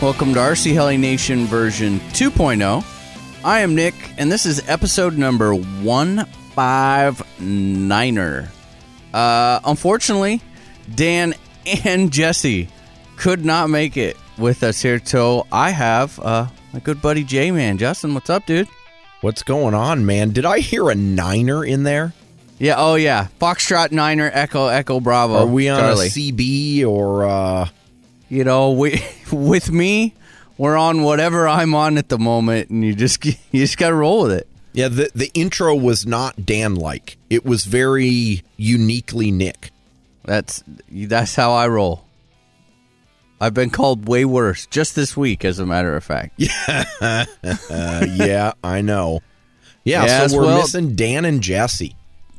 Welcome to RC Heli Nation version 2.0. I am Nick, and this is episode number 159er. Uh, unfortunately, Dan and Jesse could not make it with us here, so I have uh, my good buddy J Man. Justin, what's up, dude? What's going on, man? Did I hear a niner in there? Yeah, oh yeah. Foxtrot Niner, Echo, Echo, Bravo. Are we on Charlie. a CB or uh you know, we with me, we're on whatever I'm on at the moment, and you just you just got to roll with it. yeah, the the intro was not Dan like. It was very uniquely Nick. That's that's how I roll. I've been called way worse just this week, as a matter of fact. Uh, yeah, I know. Yeah, Yes, so we're well- missing Dan and Jesse.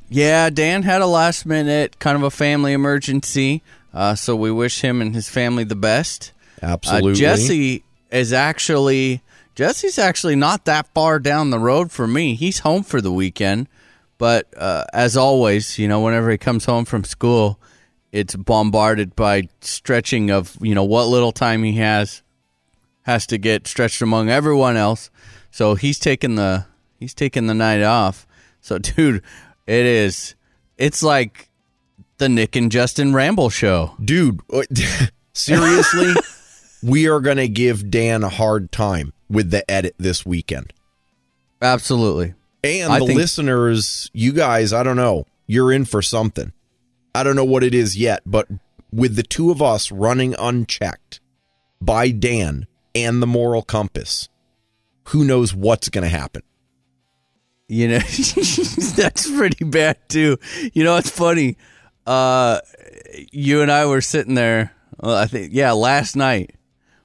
Yeah, Dan had a last minute kind of a family emergency, uh, so we wish him and his family the best. Absolutely. Uh, Jesse is actually Jesse's actually not that far down the road for me. He's home for the weekend, but uh, as always, you know, whenever he comes home from school, it's bombarded by stretching of you know what little time he has has to get stretched among everyone else. So he's taking the he's taking the night off. So dude, it is it's like the Nick and Justin Ramble show. Dude, uh, seriously, we are going to give Dan a hard time with the edit this weekend. Absolutely. And I the think- listeners, you guys, I don't know, you're in for something. I don't know what it is yet, but with the two of us running unchecked by Dan and the moral compass, who knows what's going to happen? You know, that's pretty bad too. You know, it's funny. Uh, you and I were sitting there. Well, I think yeah, last night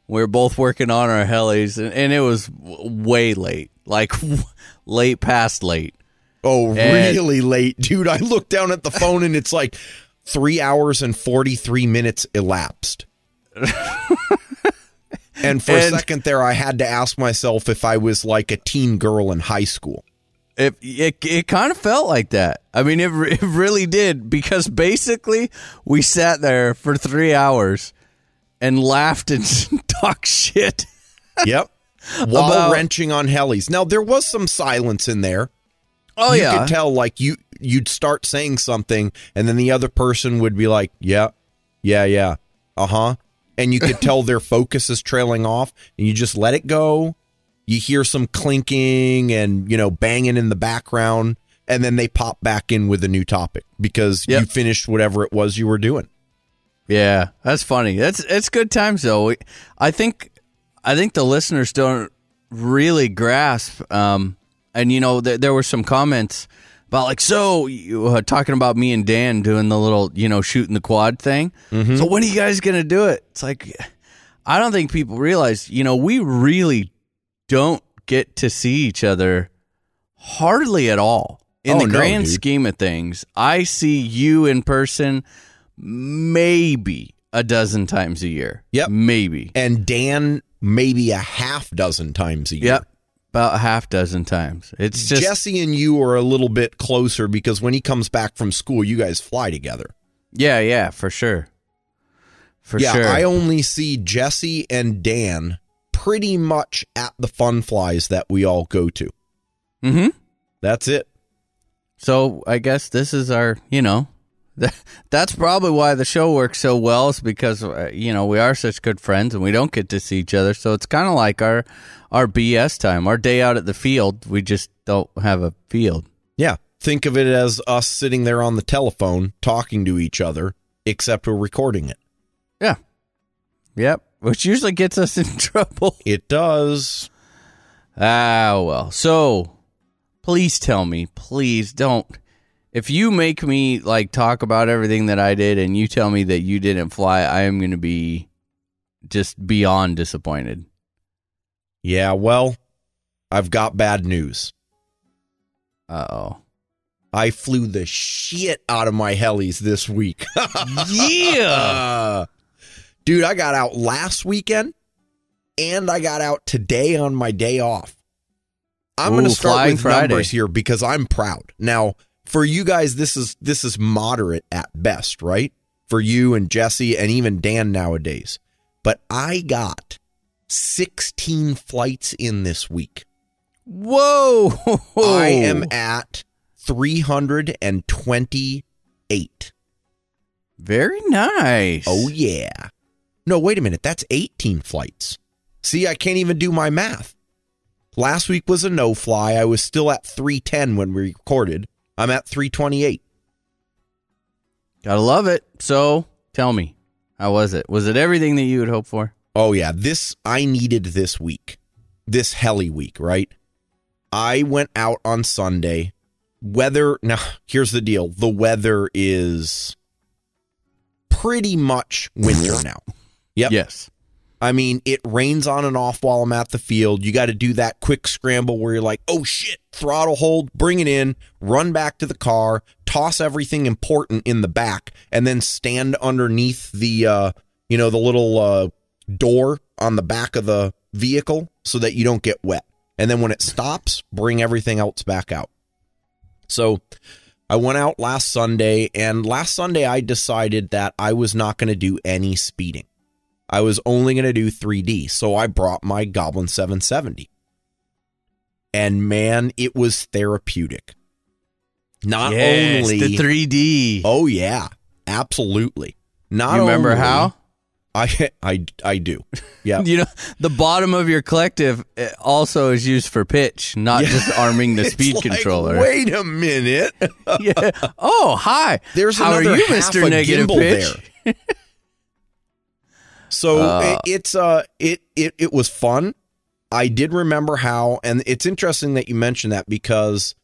we were both working on our helis, and, and it was w- way late, like late past late. Oh, And- really late, dude. I looked down at the phone and it's like three hours and 43 minutes elapsed. and for a second there, I had to ask myself if I was like a teen girl in high school. It it it kind of felt like that. I mean, it it really did because basically we sat there for three hours and laughed and talked shit. Yep. While About- wrenching on helis. Now there was some silence in there. Oh you yeah, You could tell like you you'd start saying something and then the other person would be like, "Yeah. Yeah, yeah. Uh-huh." And you could tell their focus is trailing off and you just let it go. You hear some clinking and, you know, banging in the background and then they pop back in with a new topic because Yep. you finished whatever it was you were doing. Yeah, that's funny. That's it's good times though. We, I think I think the listeners don't really grasp. Um, and you know, th- there were some comments about like, so you uh, talking about me and Dan doing the little, you know, shooting the quad thing. So when are you guys gonna do it? It's like I don't think people realize. You know, we really don't get to see each other hardly at all in Oh, the grand dude. scheme of things. I see you in person maybe a dozen times a year. Yep. Maybe. And Dan maybe a half dozen times a year. Yep. About a half dozen times. It's just Jesse and you are a little bit closer because when he comes back from school, you guys fly together. yeah, yeah, for sure. For yeah, sure. I only see Jesse and Dan pretty much at the fun flies that we all go to. mm-hmm. That's it. So I guess this is our, you know, that's probably why the show works so well is because uh, you know we are such good friends and we don't get to see each other. So it's kind of like our our BS time, our day out at the field. We just don't have a field. Yeah. Think of it as us sitting there on the telephone talking to each other, except we're recording it. Yeah. Yep. Which usually gets us in trouble. It does. Ah, well. So, please tell me, please don't. If you make me like talk about everything that I did and you tell me that you didn't fly, I am going to be just beyond disappointed. Yeah, well, I've got bad news. Uh oh. I flew the shit out of my helis this week. Yeah. Dude, I got out last weekend and I got out today on my day off. I'm going to start with Friday. numbers here because I'm proud. Now, for you guys, this is this is moderate at best, right? For you and Jesse and even Dan nowadays. But I got 16 flights in this week. Whoa. I am at 328. very nice. Oh yeah. No, wait a minute. That's 18 flights. See, I can't even do my math. Last week was a no fly. I was still at 310 when we recorded. I'm at 328. Gotta love it. So tell me, how was it? Was it everything that you would hope for? Oh yeah, this I needed this week. This heli week, right? I went out on Sunday. Weather now here's the deal. The weather is pretty much winter now. Yep. Yes. I mean, it rains on and off while I'm at the field. You got to do that quick scramble where you're like, oh shit, throttle hold, bring it in, run back to the car, toss everything important in the back, and then stand underneath the, uh, you know, the little uh, door on the back of the vehicle so that you don't get wet. And then when it stops, bring everything else back out. So I went out last Sunday, and last Sunday I decided that I was not going to do any speeding. I was only going to do 3D. So I brought my Goblin 770. And man, it was therapeutic. Not yes, only the 3D. Oh yeah, absolutely. Not you remember only- how? I I I do. Yeah. You know, the bottom of your collective uh, also is used for pitch, not Yeah. just arming the speed like, controller. Wait a minute. yeah. Oh, hi. There's How are another you, half Mr. a Negative Pitch? there. So Uh. it, it's uh it it it was fun. I did remember how, and it's interesting that you mentioned that because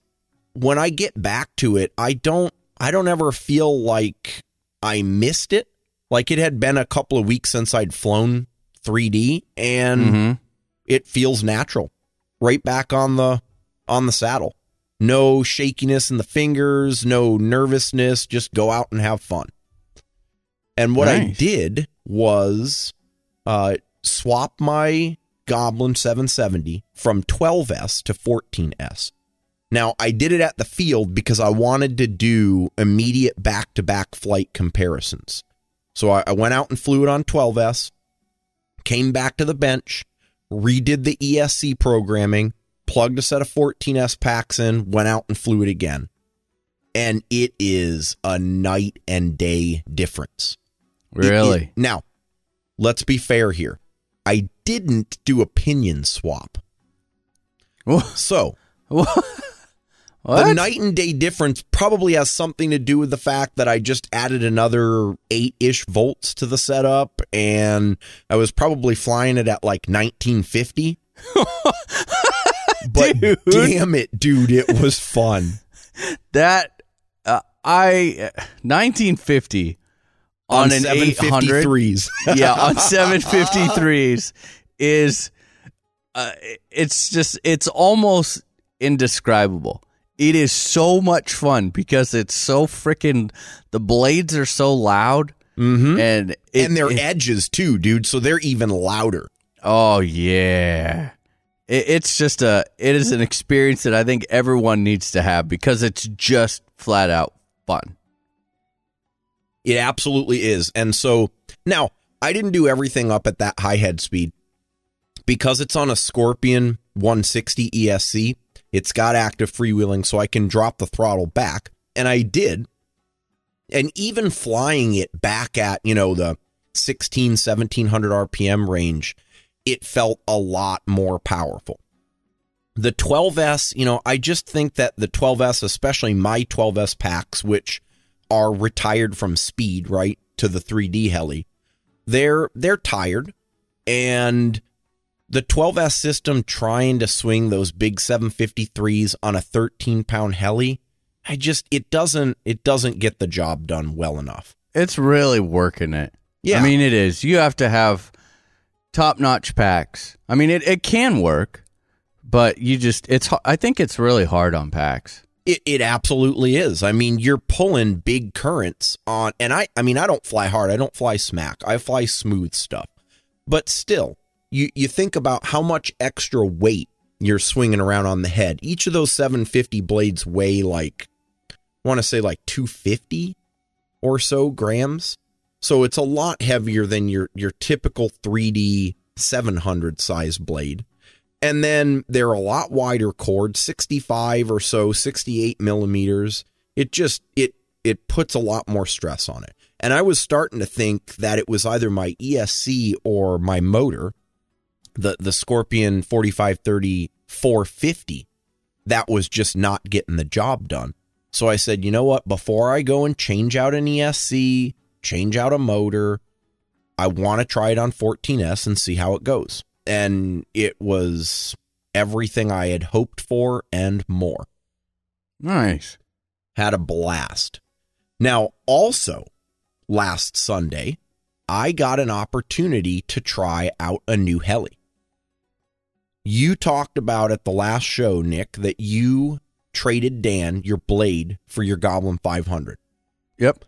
when I get back to it, I don't I don't ever feel like I missed it. Like it had been a couple of weeks since I'd flown 3D, and Mhm. it feels natural. Right back on the on the saddle. No shakiness in the fingers, no nervousness, just go out and have fun. And what I did was uh swap my Goblin 770 from 12S to 14S. Now, I did it at the field because I wanted to do immediate back to back flight comparisons. So I, I went out and flew it on 12S, came back to the bench, redid the ESC programming, plugged a set of 14S packs in, went out and flew it again. And it is a night and day difference. It- Really? it- now, let's be fair here. I didn't do a pinion swap. What? So, What? the night and day difference probably has something to do with the fact that I just added another eight ish volts to the setup and I was probably flying it at like 1950. but Dude. damn it, dude, it was fun. that uh, I uh, 1950 on, an 800 753s. yeah, on 753s is uh, it's just it's almost indescribable. It is so much fun because it's so freaking the blades are so loud Mhm. and it, and their it- edges too, dude, so they're even louder. oh yeah. It, it's just a it is an experience that I think everyone needs to have because it's just flat out fun. It absolutely is. And so now I didn't do everything up at that high head speed because it's on a Scorpion 160 ESC. It's got active freewheeling, so I can drop the throttle back. And I did. And even flying it back at, you know, the 16, 1700 RPM range, it felt a lot more powerful. The 12S, you know, I just think that the 12S, especially my 12S packs, which are retired from speed, right, to the 3D heli, they're they're tired and the 12S system trying to swing those big 753s on a 13 pound heli, I just it doesn't it doesn't get the job done well enough. It's really working it. Yeah. I mean, it is. You have to have top notch packs. I mean, it, it can work, but you just, it's, I think it's really hard on packs. It, it absolutely is. I mean, you're pulling big currents on, and I, I mean, I don't fly hard. I don't fly smack. I fly smooth stuff. But still, you, you think about how much extra weight you're swinging around on the head. Each of those 750 blades weigh like, I want to say like 250 or so grams. So it's a lot heavier than your, your typical 3D 700 size blade. And then they're a lot wider cord, 65 or so, 68 millimeters. It just, it, it puts a lot more stress on it. And I was starting to think that it was either my ESC or my motor, the, the Scorpion 4530 450, that was just not getting the job done. So I said, you know what? Before I go and change out an ESC, change out a motor, I want to try it on 14S and see how it goes. And it was everything I had hoped for and more. Nice. Had a blast. Now, also, last Sunday, I got an opportunity to try out a new heli. You talked about at the last show, Nick, that you traded Dan your blade for your Goblin 500. Yep.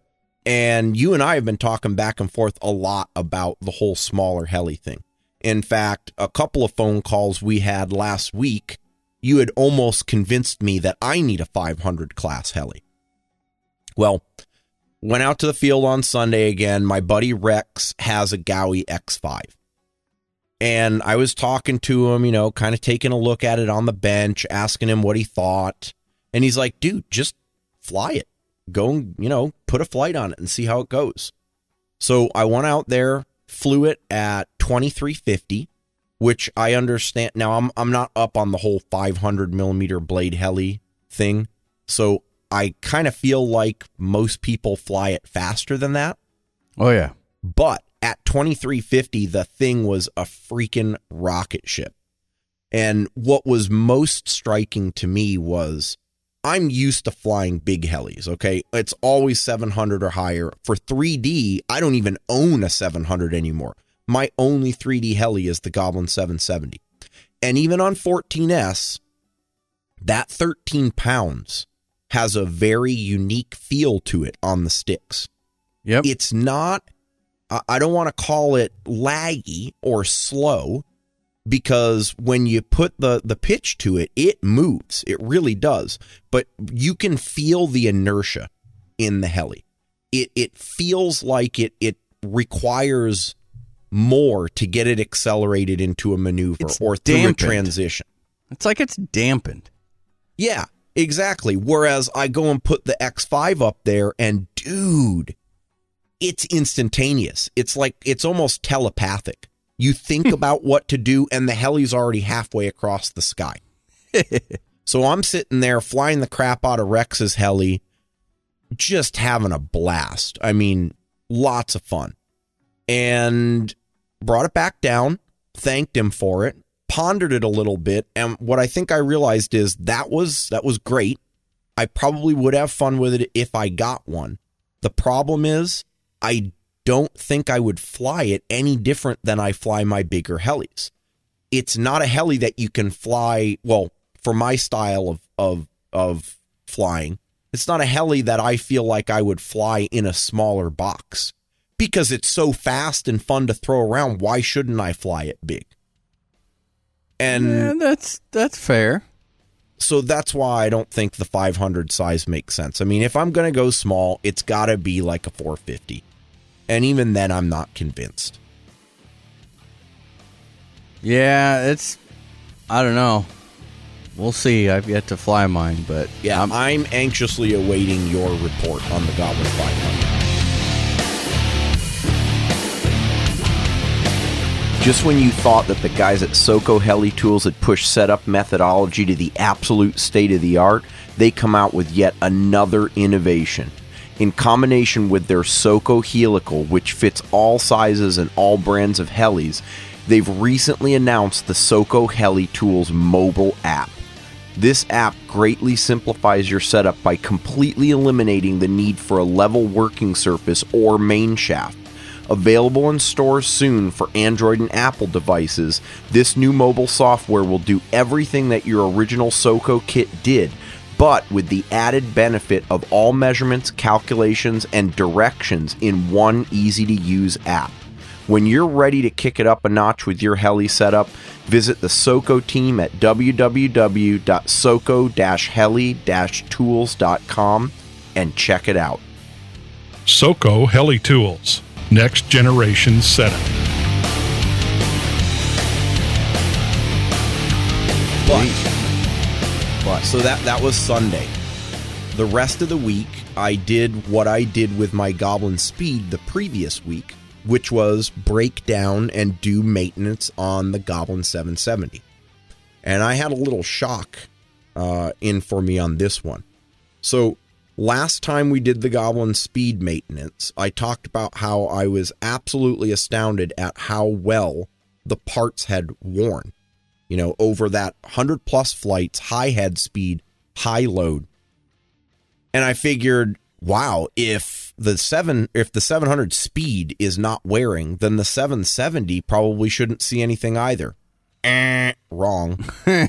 And you and I have been talking back and forth a lot about the whole smaller heli thing. In fact, a couple of phone calls we had last week, you had almost convinced me that I need a 500 class heli. Well, went out to the field on Sunday again. My buddy Rex has a Gaui X5. And I was talking to him, you know, kind of taking a look at it on the bench, asking him what he thought. And he's like, dude, just fly it. Go and, you know, put a flight on it and see how it goes. So I went out there, flew it at 2350, which I understand. Now I'm I'm not up on the whole 500 millimeter blade heli thing. So I kind of feel like most people fly it faster than that. Oh yeah. But at 2350, the thing was a freaking rocket ship. And what was most striking to me was I'm used to flying big helis, okay? It's always 700 or higher. For 3D, I don't even own a 700 anymore. My only 3D heli is the Goblin 770. And even on 14S, that 13 pounds has a very unique feel to it on the sticks. Yep. It's not I don't want to call it laggy or slow because when you put the the pitch to it, it moves. It really does. But you can feel the inertia in the heli. It it feels like it it requires more to get it accelerated into a maneuver It's or through dampened. a transition. It's like it's dampened. Yeah, exactly. Whereas I go and put the X5 up there and dude, it's instantaneous. It's like it's almost telepathic. You think about what to do and the heli's already halfway across the sky. so I'm sitting there flying the crap out of Rex's heli, just having a blast. I mean, lots of fun. And brought it back down, thanked him for it, pondered it a little bit, and what I think I realized is that was that was great. I probably would have fun with it if I got one. The problem is I don't think I would fly it any different than I fly my bigger helis. It's not a heli that you can fly, well, for my style of of of flying. It's not a heli that I feel like I would fly in a smaller box because it's so fast and fun to throw around. Why shouldn't I fly it big? And Yeah, that's that's fair. so that's why I don't think the 500 size makes sense. I mean, if I'm going to go small, it's got to be like a 450. And even then, I'm not convinced. Yeah, it's I don't know. We'll see. I've yet to fly mine, but Yeah, I'm- I'm, anxiously awaiting your report on the Goblin 500. Just when you thought that the guys at Soco Heli Tools had pushed setup methodology to the absolute state of the art, they come out with yet another innovation. In combination with their Soco Helical, which fits all sizes and all brands of helis, they've recently announced the Soco Heli Tools mobile app. This app greatly simplifies your setup by completely eliminating the need for a level working surface or main shaft. Available in stores soon for Android and Apple devices, this new mobile software will do everything that your original SOCO kit did, but with the added benefit of all measurements, calculations, and directions in one easy to use app. When you're ready to kick it up a notch with your heli setup, visit the SOCO team at www.soco-heli-tools.com and check it out. SOCO Heli Tools, next generation setup. But, so that that was Sunday. The rest of the week, I did what I did with my Goblin Speed the previous week, which was break down and do maintenance on the Goblin 770. And I had a little shock uh, in for me on this one. So last time we did the Goblin Speed maintenance, I talked about how I was absolutely astounded at how well the parts had worn you know, over that 100 plus flights, high head speed, high load. And I figured, wow, if the 7 if the 700 speed is not wearing, then the 770 probably shouldn't see anything either. Eh, wrong. Or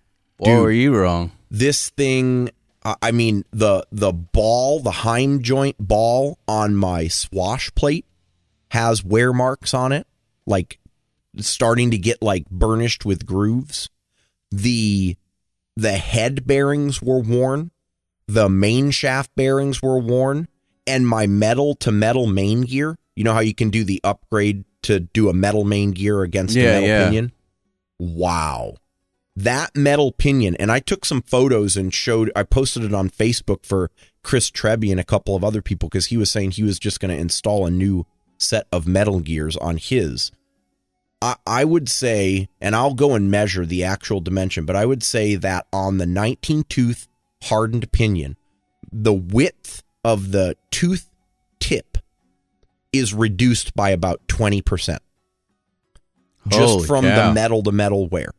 Dude. were you wrong? This thing I mean the the ball, the Heim joint ball on my swash plate has wear marks on it, like starting to get like burnished with grooves. The the head bearings were worn, the main shaft bearings were worn, and my metal to metal main gear. You know how you can do the upgrade to do a metal main gear against a Yeah, metal yeah. pinion? Wow. That metal pinion, and I took some photos and showed, I posted it on Facebook for Chris Trebby and a couple of other people because he was saying he was just going to install a new set of metal gears on his. I, I would say, and I'll go and measure the actual dimension, but I would say that on the 19 tooth hardened pinion, the width of the tooth tip is reduced by about 20%. Just Holy from cow. the metal to metal wear.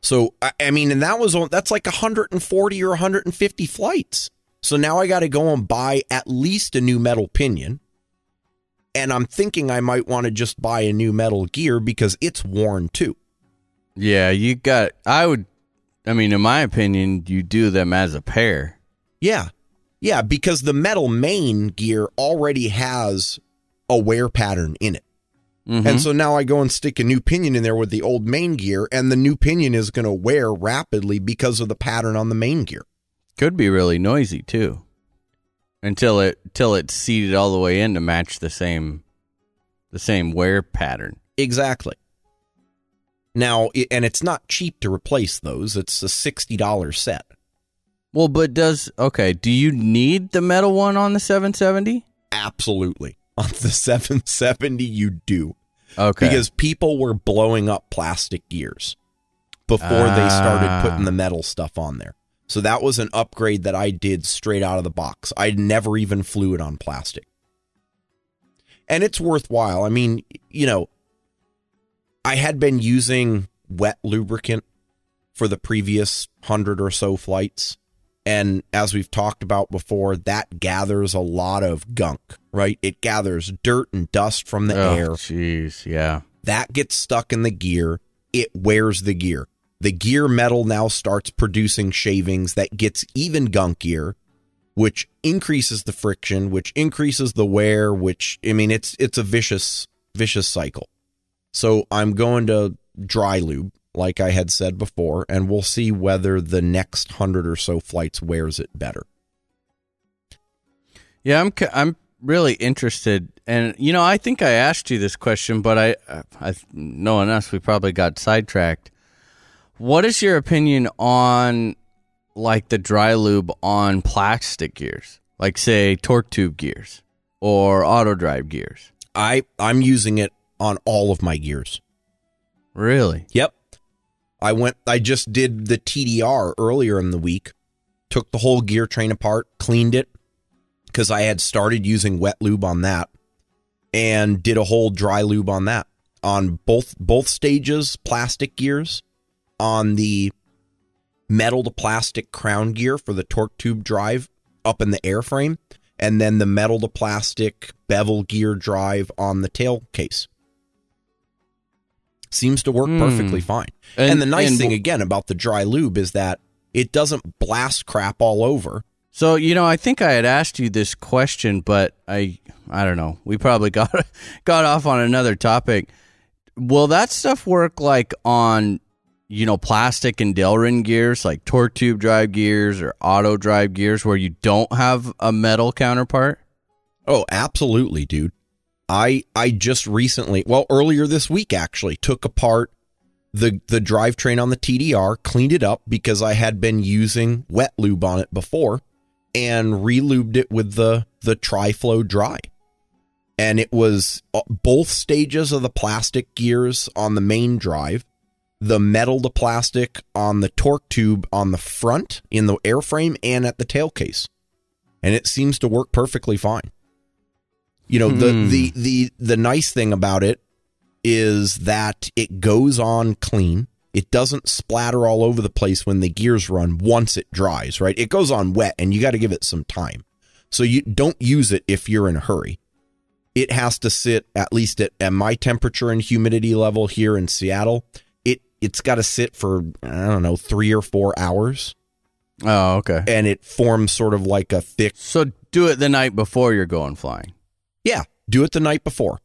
So I, I mean, and that was on that's like 140 or 150 flights. So now I got to go and buy at least a new metal pinion. And I'm thinking I might want to just buy a new metal gear because it's worn too. Yeah, you got. I would. I mean, in my opinion, you do them as a pair. Yeah. Yeah, because the metal main gear already has a wear pattern in it. Mhm. And so now I go and stick a new pinion in there with the old main gear, and the new pinion is going to wear rapidly because of the pattern on the main gear. Could be really noisy too, until it till it's seated all the way in to match the same, the same wear pattern. Exactly. Now, and it's not cheap to replace those. It's a $60 set. Well, but does okay? Do you need the metal one on the 770? Absolutely. On the 770, you do. Okay, Because people were blowing up plastic gears before they started Ah. putting the metal stuff on there. So that was an upgrade that I did straight out of the box. I never even flew it on plastic. And it's worthwhile. I mean, you know, I had been using wet lubricant for the previous hundred or so flights. And as we've talked about before, that gathers a lot of gunk, right? It gathers dirt and dust from the oh, air Jeez, yeah. that gets stuck in the gear it wears the gear the gear metal now starts producing shavings that gets even gunkier which increases the friction which increases the wear which i mean it's it's a vicious vicious cycle so i'm going to dry lube like i had said before and we'll see whether the next 100 or so flights wears it better Yeah, I'm I'm really interested, and you know, I think I asked you this question, but I, I no one else we probably got sidetracked. What is your opinion on like the dry lube on plastic gears, like say torque tube gears or auto drive gears? i i'm using it on all of my gears Really? Yep. I went I just did the TDR earlier in the week. Took the whole gear train apart, cleaned it cuz I had started using wet lube on that and did a whole dry lube on that on both both stages plastic gears on the metal to plastic crown gear for the torque tube drive up in the airframe and then the metal to plastic bevel gear drive on the tail case. Seems to work perfectly hmm. fine. And, And- the nice and- thing again about the dry lube is that it doesn't blast crap all over. So you know, I think I had asked you this question, but I I don't know. We probably got got off on another topic. Will that stuff work like on you know plastic and Delrin gears, like torque tube drive gears or auto drive gears, where you don't have a metal counterpart? Oh, absolutely, dude. I I just recently, well, earlier this week actually, took apart the the drivetrain on the TDR, cleaned it up because I had been using wet lube on it before, and relubed it with the the Triflow dry. And it was uh, both stages of the plastic gears on the main drive, the metal to plastic on the torque tube on the front in the airframe and at the tail case. And it seems to work perfectly fine. You know, the Hmm. the the the nice thing about it is that it goes on clean. It doesn't splatter all over the place when the gears run once it dries, right? It goes on wet and you got to give it some time. So you don't use it if you're in a hurry. It has to sit at least at, at my temperature and humidity level here in Seattle. It it's got to sit for I don't know, 3 or 4 hours Oh, okay. and it forms sort of like a thick So do it the night before you're going flying. Yeah, do it the night before.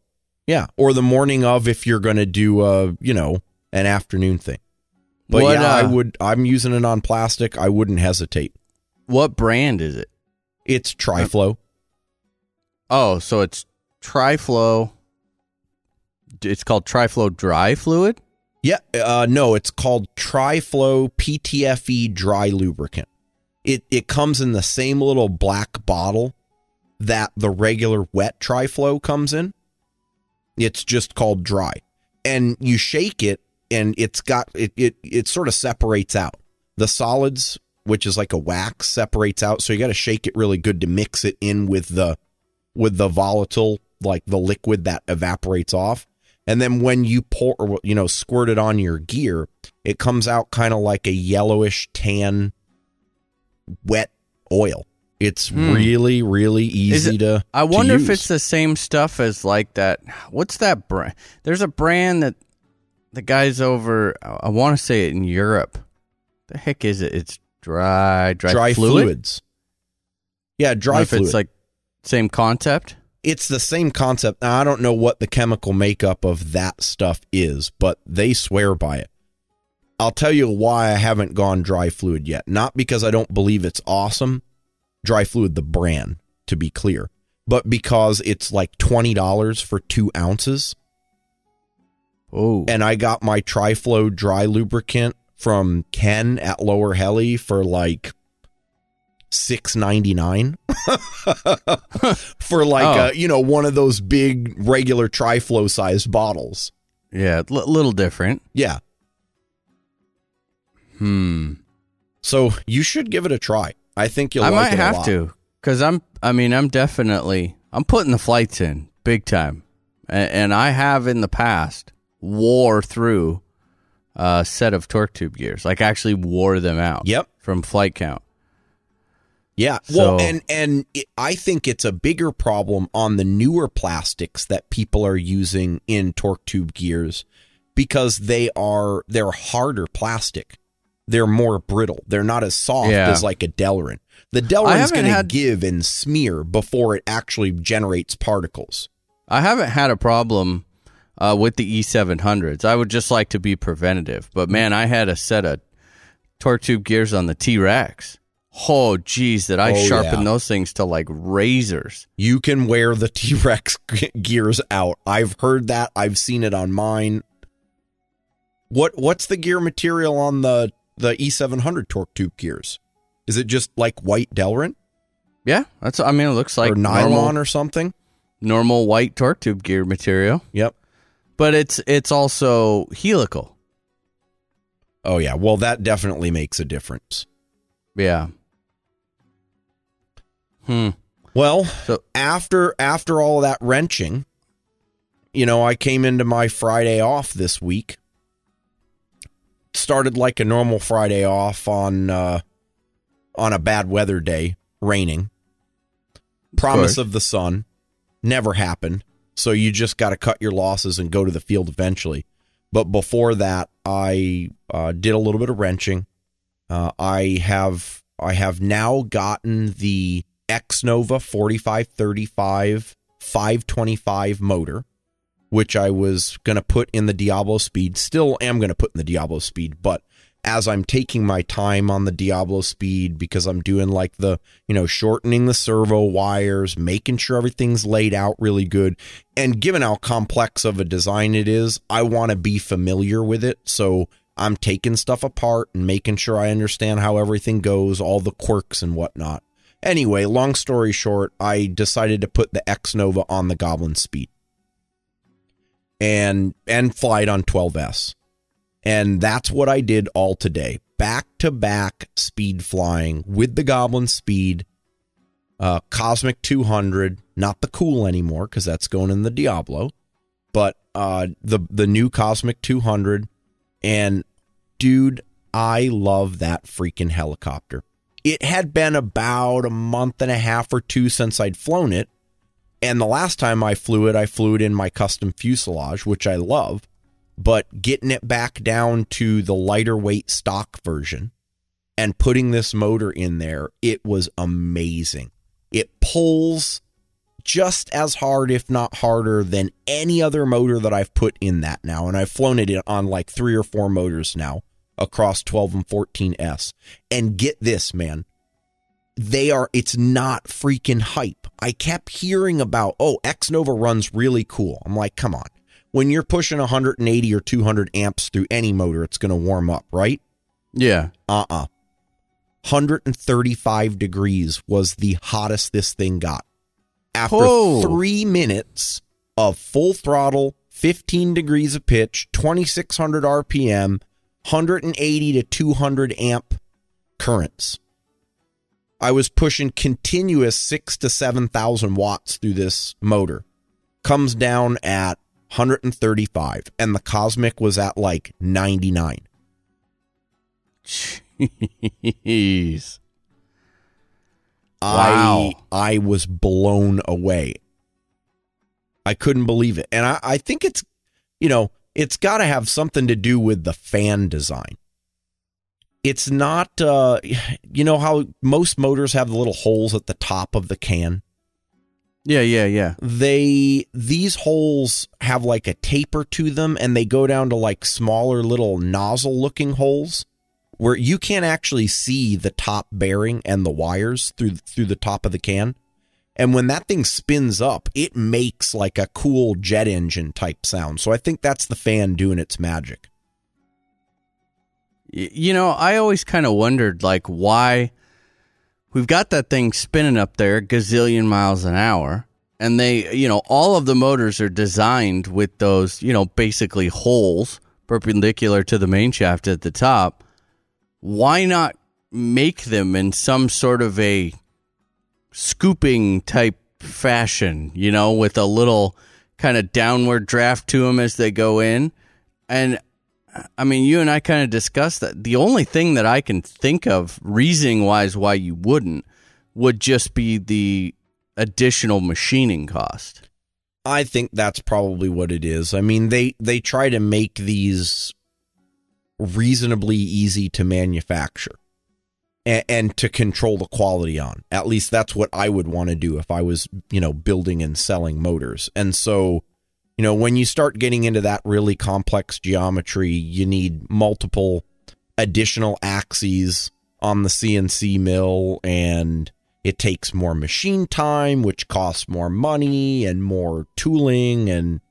Yeah, or the morning of if you're going to do a, you know, an afternoon thing. But What, yeah, I uh, would I'm using it on plastic. I wouldn't hesitate. What brand is it? It's Triflow. Oh, so it's Triflow. It's called Triflow Dry Fluid. Yeah, uh no, it's called Triflow PTFE dry lubricant. It it comes in the same little black bottle that the regular wet Triflow comes in. It's just called dry. And you shake it and it's got it it it sort of separates out. The solids, which is like a wax, separates out. So you got to shake it really good to mix it in with the with the volatile like the liquid that evaporates off. And then when you pour, or, you know, squirt it on your gear, it comes out kind of like a yellowish tan, wet oil. It's Hmm. really, really easy it- to. I to wonder if it's the same stuff as like that. What's that brand? There's a brand that the guys over. I want to say it in Europe. The heck is it? It's dry, dry, dry fluid. fluids. Yeah, dry if fluid. it's like same concept. It's the same concept. Now, I don't know what the chemical makeup of that stuff is, but they swear by it. I'll tell you why I haven't gone dry fluid yet. Not because I don't believe it's awesome, dry fluid, the brand, to be clear, but because it's like $20 for two ounces. Oh, And I got my Triflow dry lubricant from Ken at Lower Heli for like six ninety nine for like Oh. uh, you know one of those big regular Triflow sized bottles. yeah, a little different. Yeah, Hmm. so you should give it a try. I think you'll. I like might it a have to because I'm. I mean, I'm definitely. I'm putting the flights in big time, and, and I have in the past wore through a set of torque tube gears. Like actually wore them out. Yep. From flight count. Yeah. Well, and and it, I think it's a bigger problem on the newer plastics that people are using in torque tube gears because they are they're harder plastic. They're more brittle. They're not as soft Yeah. as like a Delrin. The Delrin's going to had- give and smear before it actually generates particles. I haven't had a problem uh, with the E700s. I would just like to be preventative, but man, I had a set of torque tube gears on the T Rex. Oh, geez, that I Oh, sharpened yeah. those things to like razors. You can wear the T-Rex gears out. I've heard that. I've seen it on mine. What what's the gear material on the the E700 torque tube gears? Is it just like white Delrin Yeah, that's. I mean, it looks like or nylon normal, or something? normal white torque tube gear material, Yep. but it's it's also helical. Oh yeah. Well, that definitely makes a difference. Yeah. Hmm. Well, So after after all that wrenching, you know, I came into my Friday off this week. Started like a normal Friday off on uh on a bad weather day, raining. Promise course. of the sun never happened. So you just got to cut your losses and go to the field eventually. But before that, I uh, did a little bit of wrenching. Uh, I have I have now gotten the Xnova 4535 525 motor, which I was going to put in the Diablo Speed. Still am going to put in the Diablo Speed, but as I'm taking my time on the Diablo Speed because I'm doing like the, you know, shortening the servo wires, making sure everything's laid out really good. And given how complex of a design it is, I want to be familiar with it. So I'm taking stuff apart and making sure I understand how everything goes, all the quirks and whatnot. Anyway, long story short, I decided to put the Xnova on the Goblin Speed and and fly it on 12S. And that's what I did all today. Back to back speed flying with the Goblin Speed, uh, Kosmik 200, not the cool anymore because that's going in the Diablo, but uh, the the new Kosmik 200. And dude, I love that freaking helicopter. It had been about a month and a half or two since I'd flown it. And the last time I flew it, I flew it in my custom fuselage, which I love but getting it back down to the lighter weight stock version and putting this motor in there, it was amazing. It pulls just as hard, if not harder, than any other motor that I've put in that now. And I've flown it on like three or four motors now across 12 and 14S. And get this, man. They are, it's not freaking hype. I kept hearing about, oh, Xnova runs really cool. I'm like, come on when you're pushing 180 or 200 amps through any motor, it's going to warm up, right? Yeah. Uh uh 135 degrees was the hottest this thing got. After Oh. three minutes of full throttle, 15 degrees of pitch, 2600 RPM, 180 to 200 amp currents. I was pushing continuous six to 7,000 watts through this motor. Comes down at 135, and the Kosmik was at like 99. Jeez. I Wow. I was blown away. I couldn't believe it. And I, I think it's you know, it's gotta have something to do with the fan design. It's not uh you know how most motors have the little holes at the top of the can? Yeah, yeah, yeah. They these holes have like a taper to them and they go down to like smaller little nozzle looking holes where you can't actually see the top bearing and the wires through through the top of the can. And when that thing spins up, it makes like a cool jet engine type sound. So I think that's the fan doing its magic. You know, I always kind of wondered, like, why we've got that thing spinning up there gazillion miles an hour, and they, you know, all of the motors are designed with those, you know, basically holes perpendicular to the main shaft at the top. Why not make them in some sort of a scooping type fashion, you know, with a little kind of downward draft to them as they go in? And I mean, you and I kind of discussed that. The only thing that I can think of, reasoning wise, why you wouldn't, would just be the additional machining cost. I think that's probably what it is. I mean, they they try to make these reasonably easy to manufacture and, and to control the quality on. At least that's what I would want to do if I was, you know, building and selling motors. And so, you know, when you start getting into that really complex geometry, you need multiple additional axes on the CNC mill and it takes more machine time, which costs more money and more tooling. And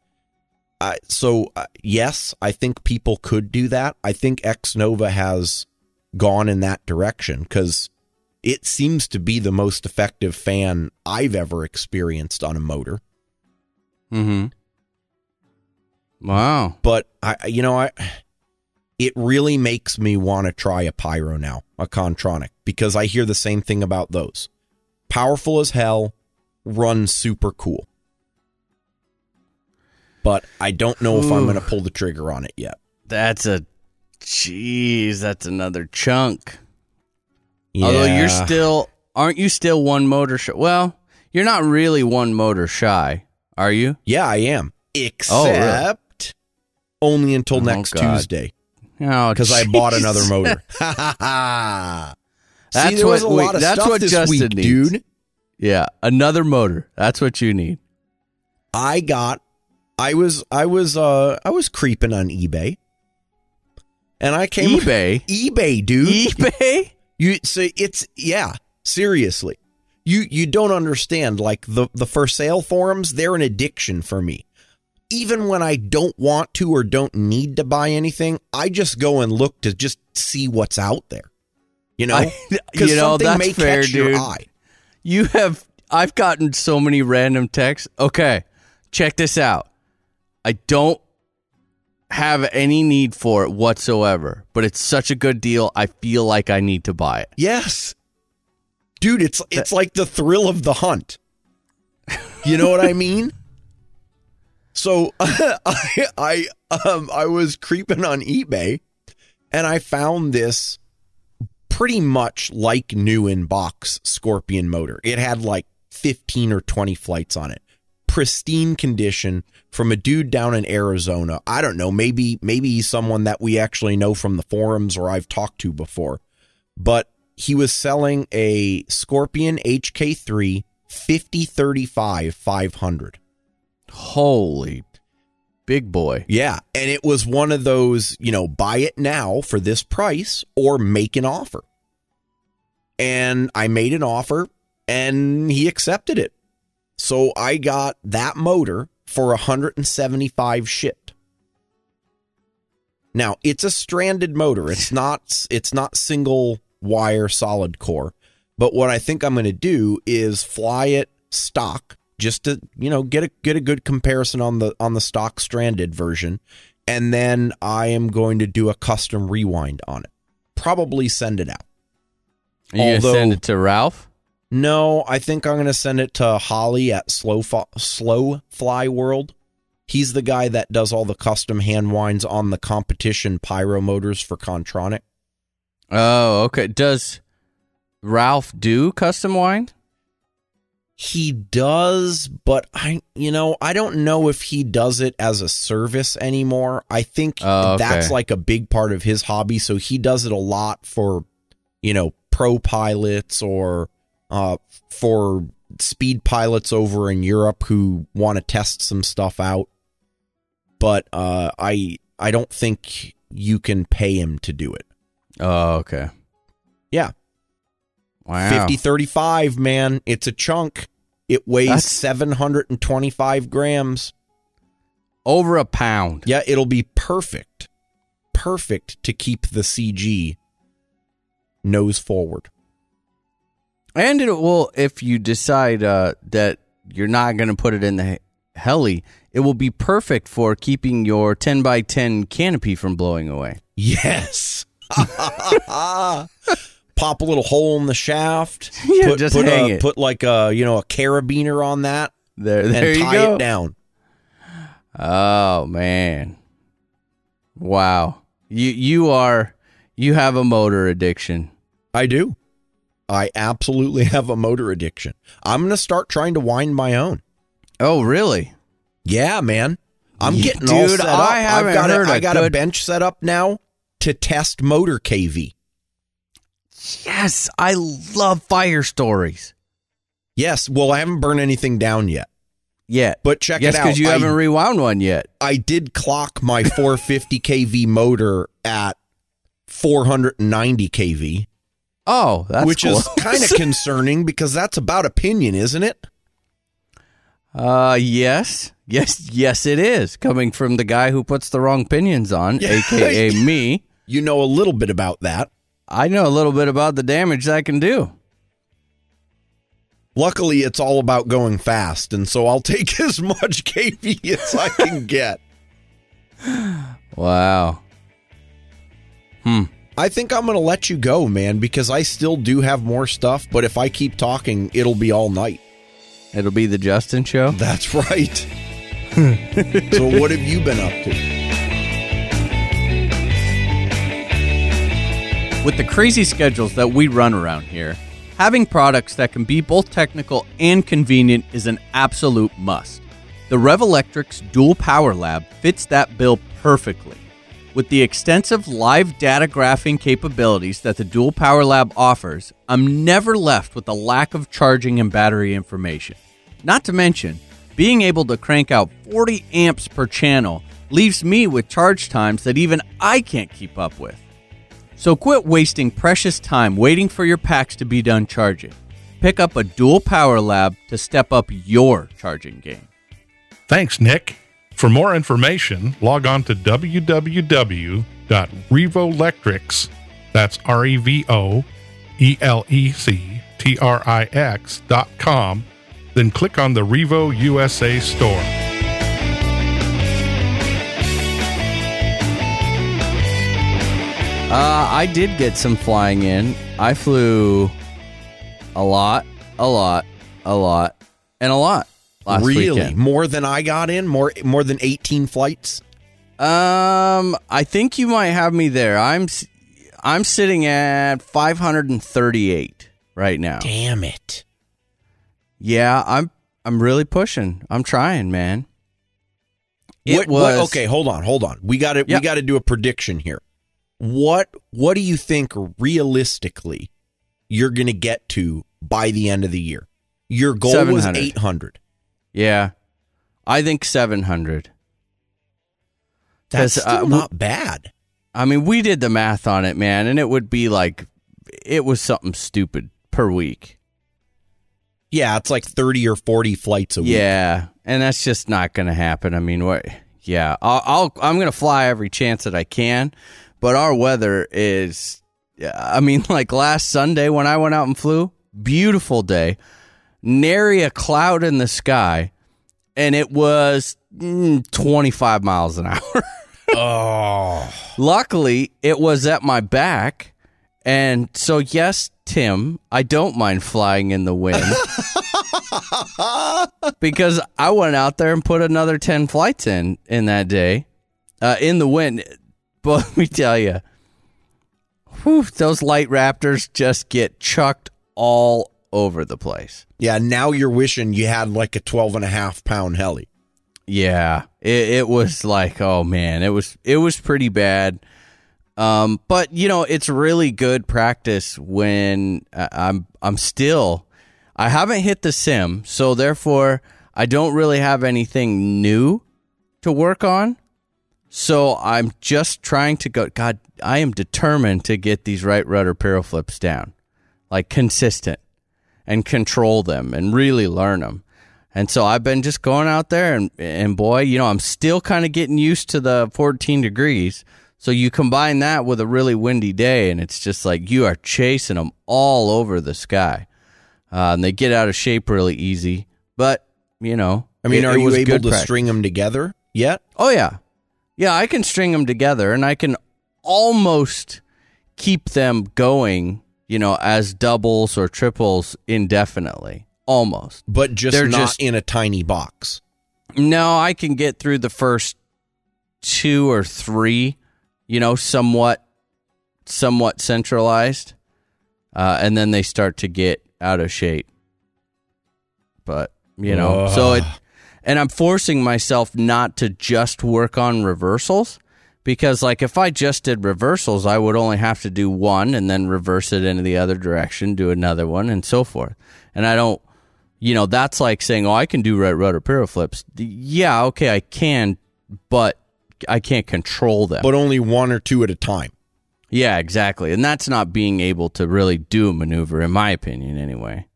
uh, so, uh, yes, I think people could do that. I think Xnova has gone in that direction because it seems to be the most effective fan I've ever experienced on a motor. Mm-hmm. Wow. But I, you know, I it really makes me want to try a pyro now, a Kontronik, because I hear the same thing about those. Powerful as hell, run super cool. But I don't know if I'm going to pull the trigger on it yet. That's a, jeez, that's another chunk. Although you're still, aren't you still one motor shy? Well, you're not really one motor shy, are you? Yeah, I am. Except Oh, really? only until Oh, next God. Tuesday Oh, because I bought another motor. Ha ha ha! That's See, there was what a we- lot of that's stuff what this Justin week, needs. dude. Yeah, another motor. That's what you need. I got I was I was uh I was creeping on eBay. And I came eBay. eBay, dude. eBay. you say it's yeah, seriously. You you don't understand like the the for sale forums, they're an addiction for me. Even when I don't want to or don't need to buy anything, I just go and look to just see what's out there. You know, 'Cause you know, something that's may fair, catch your dude. eye. You have. I've gotten so many random texts. Okay, check this out. I don't have any need for it whatsoever, but it's such a good deal. I feel like I need to buy it. Yes. Dude, it's it's like the thrill of the hunt. You know what I mean? So I I um I was creeping on eBay and I found this pretty much like new in box Scorpion motor. It had like 15 or 20 flights on it. Pristine condition from a dude down in Arizona. I don't know, maybe maybe he's someone that we actually know from the forums or I've talked to before. But he was selling a Scorpion HK3 5035 500. Holy, big boy. Yeah, and it was one of those, you know, buy it now for this price or make an offer. And I made an offer and he accepted it. So I got that motor for 175 shipped. Now, it's a stranded motor. It's not it's not single wire solid core. But what I think I'm going to do is fly it stock just to, you know, get a get a good comparison on the on the stock stranded version and then I am going to do a custom rewind on it. Probably send it out. Are you Although- gonna send it to Ralph? No, I think I'm going to send it to Holly at Slow Fo- Slow Fly World. He's the guy that does all the custom hand winds on the competition pyro motors for Kontronik. Oh, okay. Does Ralph do custom wind? He does, but I, you know, I don't know if he does it as a service anymore. I think Oh, okay. that's like a big part of his hobby. So he does it a lot for, you know, pro pilots or uh, for speed pilots over in Europe who want to test some stuff out. But uh, I, I don't think you can pay him to do it. Oh, okay. Yeah, Wow. 50 35 man it's a chunk it weighs That's- 725 grams Over a pound. yeah it'll be perfect perfect to keep the cg nose forward And it will, if you decide uh, that you're not going to put it in the he- heli, it will be perfect for keeping your 10 by 10 canopy from blowing away. yes pop a little hole in the shaft Yeah, put, just put, hang a, it. put like a you know a carabiner on that There, there and you tie go. it down Oh man. Wow. You you are you have a motor addiction. i do i absolutely have a motor addiction i'm gonna start trying to wind my own Oh, really? Yeah, man. I'm Yeah, getting all dude, set up. I haven't have got heard a, I got a bench set up now to test motor KV. Yes, I love fire stories. Yes, well, I haven't burned anything down yet, Yet. but check yes, it out. because you I, haven't rewound one yet. I did clock my 450 kV motor at 490 kV, Oh, that's which cool. is kind of concerning because that's about a pinion, isn't it? Uh, yes, yes, yes, it is coming from the guy who puts the wrong pinions on, aka me. You know a little bit about that. I know a little bit about the damage that can do. Luckily, it's all about going fast, and so I'll take as much kV as I can get. Wow. Hmm. I think I'm going to let you go, man, because I still do have more stuff, but if I keep talking, it'll be all night. It'll be the Justin show. That's right. so, what have you been up to? With the crazy schedules that we run around here, having products that can be both technical and convenient is an absolute must. The Revo Electrix Dual Power Lab fits that bill perfectly. With the extensive live data graphing capabilities that the Dual Power Lab offers, I'm never left with a lack of charging and battery information. Not to mention, being able to crank out 40 amps per channel leaves me with charge times that even I can't keep up with. So quit wasting precious time waiting for your packs to be done charging. Pick up a Dual Power Lab to step up your charging game. Thanks, Nick. For more information, log on to www.revoelectrix, that's R E V O E L E C T R I X dot com, then click on the Revo USA store. Uh, I did get some flying in. I flew a lot, a lot, a lot, and a lot last really? weekend. More than I got in? More more than 18 flights? Um, I think you might have me there. I'm s- I'm sitting at 538 right now. Damn it. Yeah, I'm I'm really pushing. I'm trying, man. It What, was what- okay, hold on, hold on. We got to Yeah. we got to do a prediction here. What what do you think realistically you're going to get to by the end of the year? Your goal was 800. Yeah, I think 700. That's still uh, not bad. I mean, we did the math on it, man, and it would be like it was something stupid per week. Yeah, it's like 30 or 40 flights a week. Yeah, and that's just not going to happen. I mean, what? Yeah, I'll, I'll I'm going to fly every chance that I can, but our weather is. I mean, like last Sunday when I went out and flew, beautiful day, nary a cloud in the sky, and it was mm, 25 miles an hour. Oh. Luckily, it was at my back. And so, yes, Tim, I don't mind flying in the wind because I went out there and put another 10 flights in in that day uh, in the wind. But let me tell you, those light raptors just get chucked all over the place. Yeah, now you're wishing you had like a 12 and a half pound heli. Yeah, it, it was like, oh man, it was it was pretty bad. Um, but you know, it's really good practice when uh, I'm I'm still I haven't hit the sim, so therefore I don't really have anything new to work on. So I'm just trying to go. God, I am determined to get these right rudder barrel flips down, like consistent, and control them and really learn them. And so I've been just going out there and and boy, you know, I'm still kind of getting used to the 14 degrees. So you combine that with a really windy day, and it's just like you are chasing them all over the sky, uh, and they get out of shape really easy. But you know, I mean, it- are you able to practice. string them together yet? Oh yeah, yeah. I can string them together, and I can almost keep them going. You know, as doubles or triples indefinitely. Almost. But just They're not just- in a tiny box. No, I can get through the first two or three. You know, somewhat, somewhat centralized, uh, and then they start to get out of shape. But you know, so it, and I'm forcing myself not to just work on reversals because, like, if I just did reversals, I would only have to do one and then reverse it into the other direction, do another one, and so forth. And I don't you know, that's like saying, "Oh, I can do right rudder pyro flips." Yeah, okay, I can, but I can't control them. But only one or two at a time. yeah, exactly, and that's not being able to really do a maneuver, in my opinion, anyway.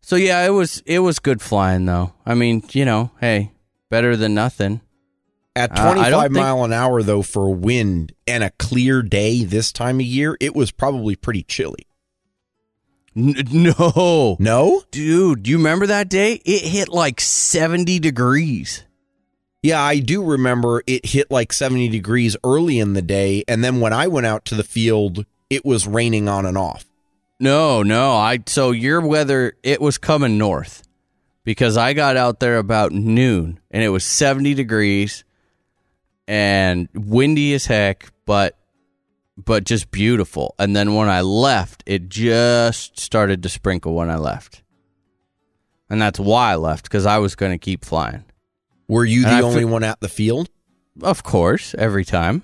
So yeah, it was it was good flying though. I mean, you know, hey, better than nothing. At Uh, I don't 25 think- mile an hour, though, for wind and a clear day this time of year, it was probably pretty chilly. No, No? dude, do you remember that day? It hit like seventy degrees. Yeah, I do remember it hit like 70 degrees early in the day. And then when I went out to the field, it was raining on and off. No, no. I so your weather it was coming north because I got out there about noon and it was 70 degrees and windy as heck, but but just beautiful. And then when I left, it just started to sprinkle when I left. And that's why I left because I was going to keep flying. Were you And the I only one at the field? Of course, every time.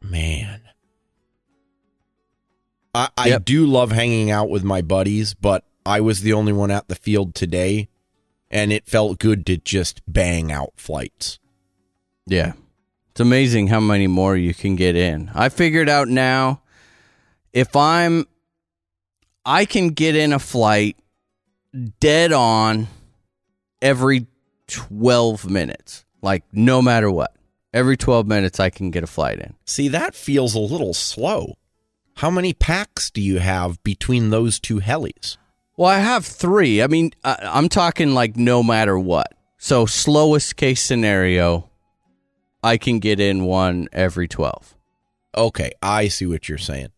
Man. I, I Yep. do love hanging out with my buddies, but I was the only one at the field today, and it felt good to just bang out flights. Yeah. It's amazing how many more you can get in. I figured out now if I'm I can get in a flight dead on every 12 minutes. Like no matter what. Every 12 minutes I can get a flight in. See, that feels a little slow. How many packs do you have between those two helis? Well, I have 3. I mean, I, I'm talking like no matter what. So slowest case scenario I can get in one every 12. Okay, I see what you're saying.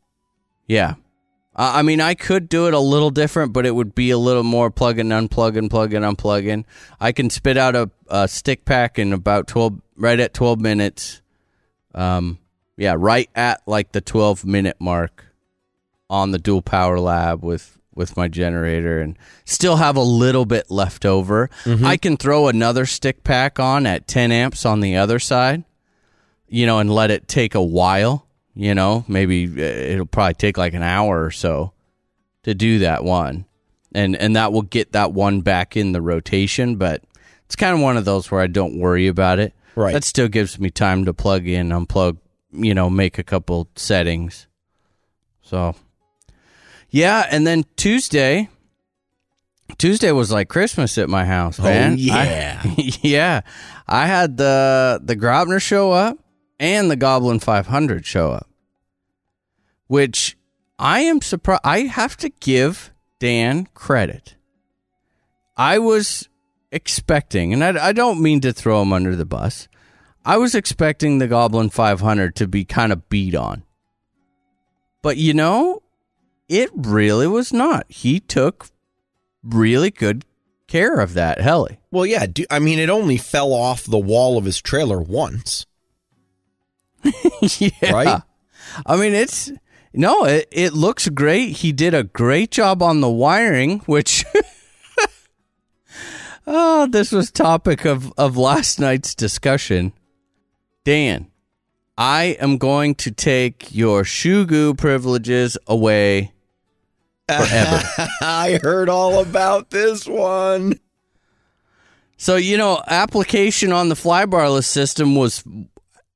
Yeah. I I mean, I could do it a little different, but it would be a little more plug and unplug and plug and unplug in. I can spit out a, a stick pack in about 12, right at 12 minutes. Um, yeah, right at like the 12 minute mark on the dual power lab with, with my generator and still have a little bit left over. I can throw another stick pack on at 10 amps on the other side, you know, and let it take a while you know maybe uh, it'll probably take like an hour or so to do that one and and that will get that one back in the rotation but it's kind of one of those where i don't worry about it Right. that still gives me time to plug in unplug you know make a couple settings so yeah and then tuesday tuesday was like christmas at my house oh, man I- yeah. yeah, I had the the Graupner show up and the Goblin 500 show up, which I am surprised. I have to give Dan credit. I was expecting, and I, I don't mean to throw him under the bus. I was expecting the Goblin 500 to be kind of beat on, but you know, it really was not. He took really good care of that heli. Well, yeah. Do, I mean, it only fell off the wall of his trailer once. yeah. Right? I mean, it's no, it, it looks great. He did a great job on the wiring, which oh, this was topic of of last night's discussion. Dan, I am going to take your Shoe Goo privileges away forever. I heard all about this one. So you know, application on the flybarless system was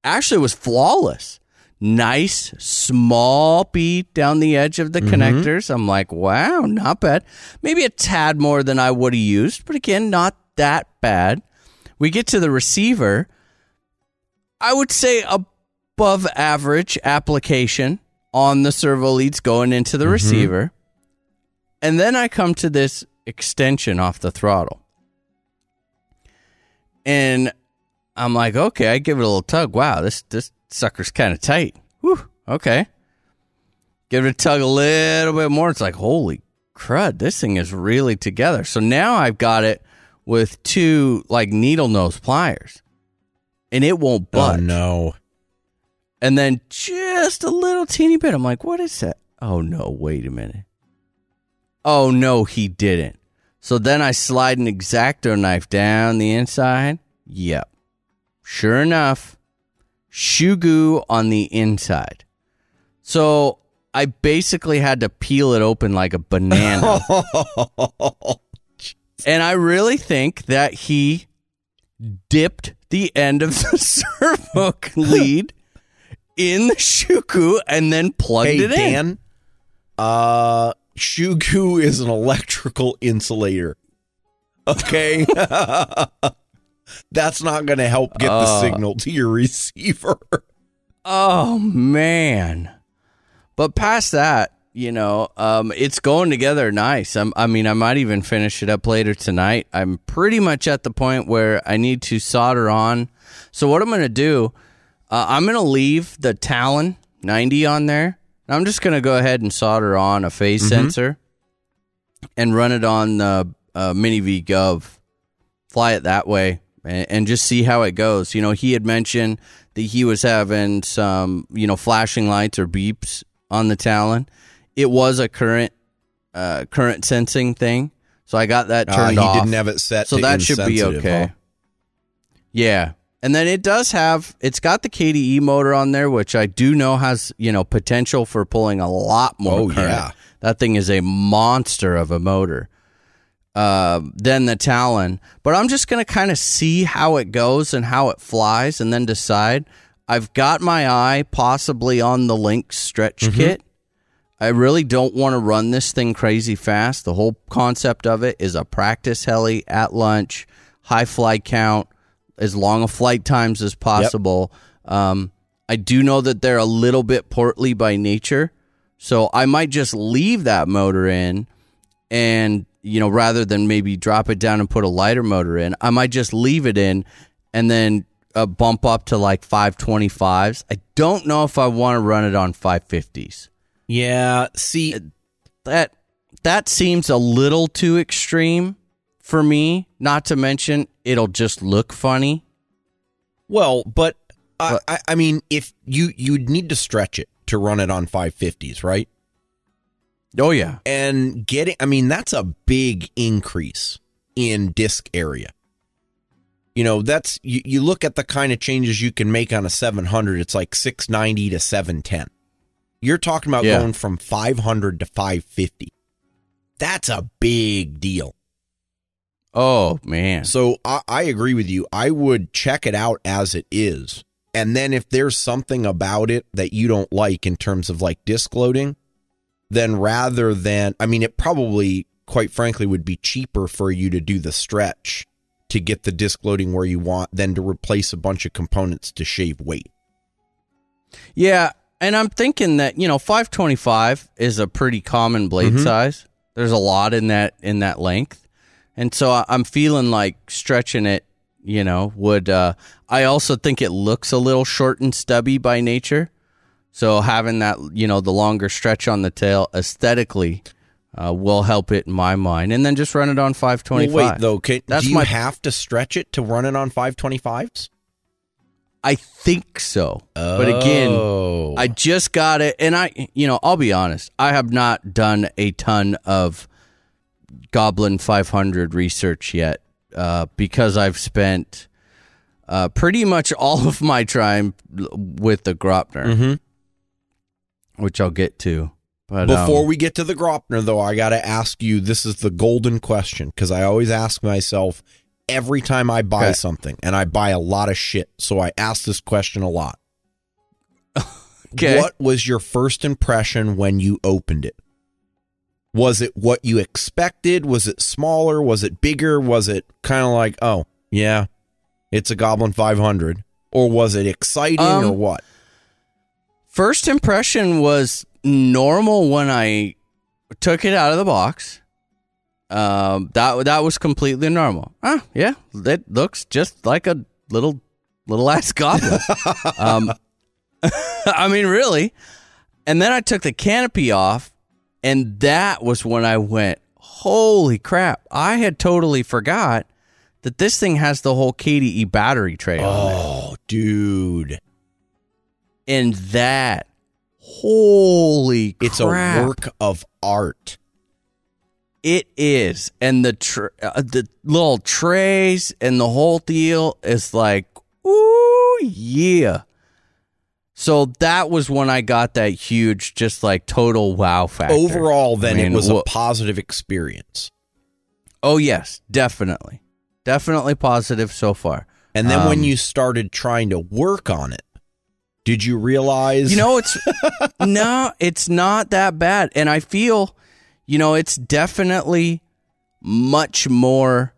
actually was flawless. Nice small beat down the edge of the mm-hmm. connectors. I'm like, wow, not bad. Maybe a tad more than I would have used, but again, not that bad. We get to the receiver. I would say above average application on the servo leads going into the mm-hmm. receiver. And then I come to this extension off the throttle. And I'm like, okay, I give it a little tug. Wow, this this sucker's kind of tight. Whew, okay. Give it a tug a little bit more. It's like, holy crud, this thing is really together. So now I've got it with two like needle nose pliers. And it won't Oh budge. no. And then just a little teeny bit. I'm like, what is that? Oh no, wait a minute. Oh no, he didn't. So then I slide an exacto knife down the inside. Yep. Sure enough, Shoe Goo on the inside. So I basically had to peel it open like a banana. and I really think that he dipped the end of the servo lead in the Shoe Goo and then plugged hey it in. Dan, uh, uh, Shoe Goo is an electrical insulator. Okay, that's not going to help get the Uh. signal to your receiver. Oh man. But past that, you know, um, it's going together nice. I'm, I mean, I might even finish it up later tonight. I'm pretty much at the point where I need to solder on. So what I'm going to do, uh, I'm going to leave the Talon 90 on there. I'm just going to go ahead and solder on a phase sensor and run it on the uh, Mini V Gov. Fly it that way and, and just see how it goes. You know, he had mentioned that he was having some, you know, flashing lights or beeps on the Talon. It was a current uh, current sensing thing, so I got that Uh, turned he off. didn't have it set so that should be okay. huh? Yeah, And then it does have it's got the KDE motor on there, which I do know has, you know, potential for pulling a lot more Oh, current. yeah. That thing is a monster of a motor. Uh, than the Talon. But I'm just gonna kind of see how it goes and how it flies and then decide. I've got my eye possibly on the Link stretch Mm-hmm. kit. I really don't want to run this thing crazy fast. The whole concept of it is a practice heli at lunch, high flight count, as long of flight times as possible. Um, I do know that they're a little bit portly by nature, so I might just leave that motor in and you know rather than maybe drop it down and put a lighter motor in i might just leave it in and then uh, bump up to like 525s i don't know if i want to run it on 550s Yeah. See, that that seems a little too extreme for me not to mention it'll just look funny well, but I, I, I mean, if you you'd need to stretch it to run it on 550s, right? oh yeah And getting, I mean, that's a big increase in disc area. You know, that's you, you look at the kind of changes you can make on a 700, it's like 690 to 710. You're talking about Yeah. going from 500 to 550. That's a big deal. Oh man So I, I agree with you. I would check it out as it is. And then if there's something about it that you don't like in terms of like disc loading, then rather than, I mean, it probably, quite frankly, would be cheaper for you to do the stretch to get the disc loading where you want than to replace a bunch of components to shave weight. Yeah, and I'm thinking that you know 525 is a pretty common blade Mm-hmm. size. There's a lot in that in that length, and so I- I'm feeling like stretching it. You know, would uh, I also think it looks a little short and stubby by nature. So having that, you know, the longer stretch on the tail aesthetically uh, will help it in my mind, and then just run it on 525. Well, wait, though, can, That's do you my- have to stretch it to run it on 525s? I think so, but again, Oh. I just got it, and I, you know, I'll be honest. I have not done a ton of Goblin 500 research yet uh, because I've spent uh, pretty much all of my time with the Graupner, Mhm. which I'll get to. But Before um, we get to the Graupner, though, I got to ask you this is the golden question because I always ask myself every time I buy Okay. something, and I buy a lot of shit. So I ask this question a lot. Okay. What was your first impression when you opened it? Was it what you expected? Was it smaller? Was it bigger? Was it kind of like, oh, yeah, it's a Goblin 500? Or was it exciting Um, or what? first impression was normal when I took it out of the box. Um, that that was completely normal. Ah, yeah, it looks just like a little little ass goblin. um, I mean, really. And then I took the canopy off, and that was when I went, "Holy crap!" I had totally forgot that this thing has the whole KDE battery tray on it Oh, dude. and that holy It's a work of art. it is and the tr- uh, the little trays and the whole deal is like ooh yeah so that was when i got that huge just like total wow factor Overall, then I mean, it was a positive experience. oh yes definitely definitely positive so far And then when Um, you started trying to work on it, did you realize? You know, it's no, it's not that bad, and I feel, you know, it's definitely much more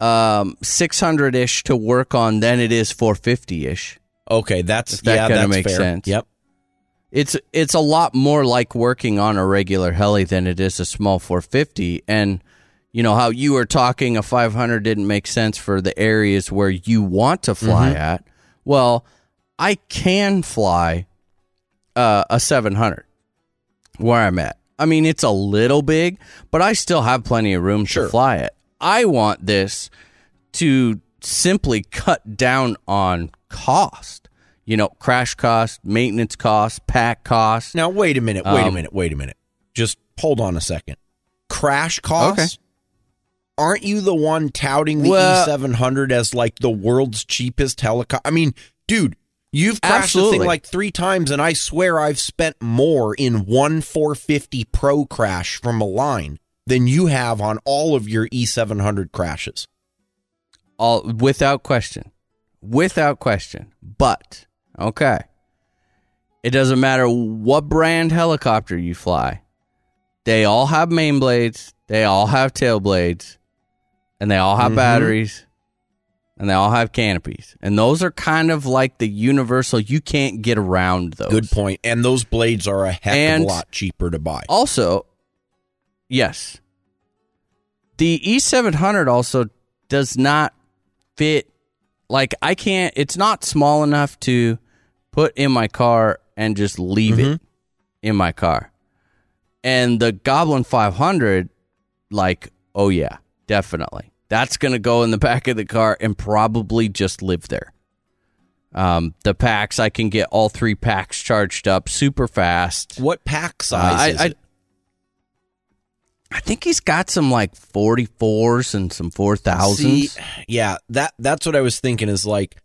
um 600 ish to work on than it is 450 ish. Okay, that's If that yeah, kinda makes fair. sense. Yep. It's it's a lot more like working on a regular heli than it is a small 450, and you know how you were talking a 500 didn't make sense for the areas where you want to fly at. Well, I can fly uh, a 700 where I'm at. I mean, it's a little big, but I still have plenty of room Sure. to fly it. I want this to simply cut down on cost. You know, crash cost, maintenance cost, pack cost. Now wait a minute. Wait a Um, minute. Wait a minute. Just hold on a second. Crash costs aren't you the one touting the Well- E700 as like the world's cheapest helicopter? I mean, dude, you've crashed the thing like three times, and I swear I've spent more in one 450 Pro crash from a line than you have on all of your E700 crashes. All without question without question but okay it doesn't matter what brand helicopter you fly they all have main blades they all have tail blades and they all have Mhm. batteries and they all have canopies and those are kind of like the universal you can't get around those Good point. And those blades are a heck of a lot cheaper to buy. also, yes, the E700 also does not fit. Like I can't. It's not small enough to put in my car and just leave it in my car. And the Goblin 500, like, oh yeah, definitely. That's gonna go in the back of the car and probably just live there. Um, the packs I can get all three packs charged up super fast. What pack size Uh, I, is I? I think he's got some like 44s and some 4000s. See, yeah, that that's what I was thinking is like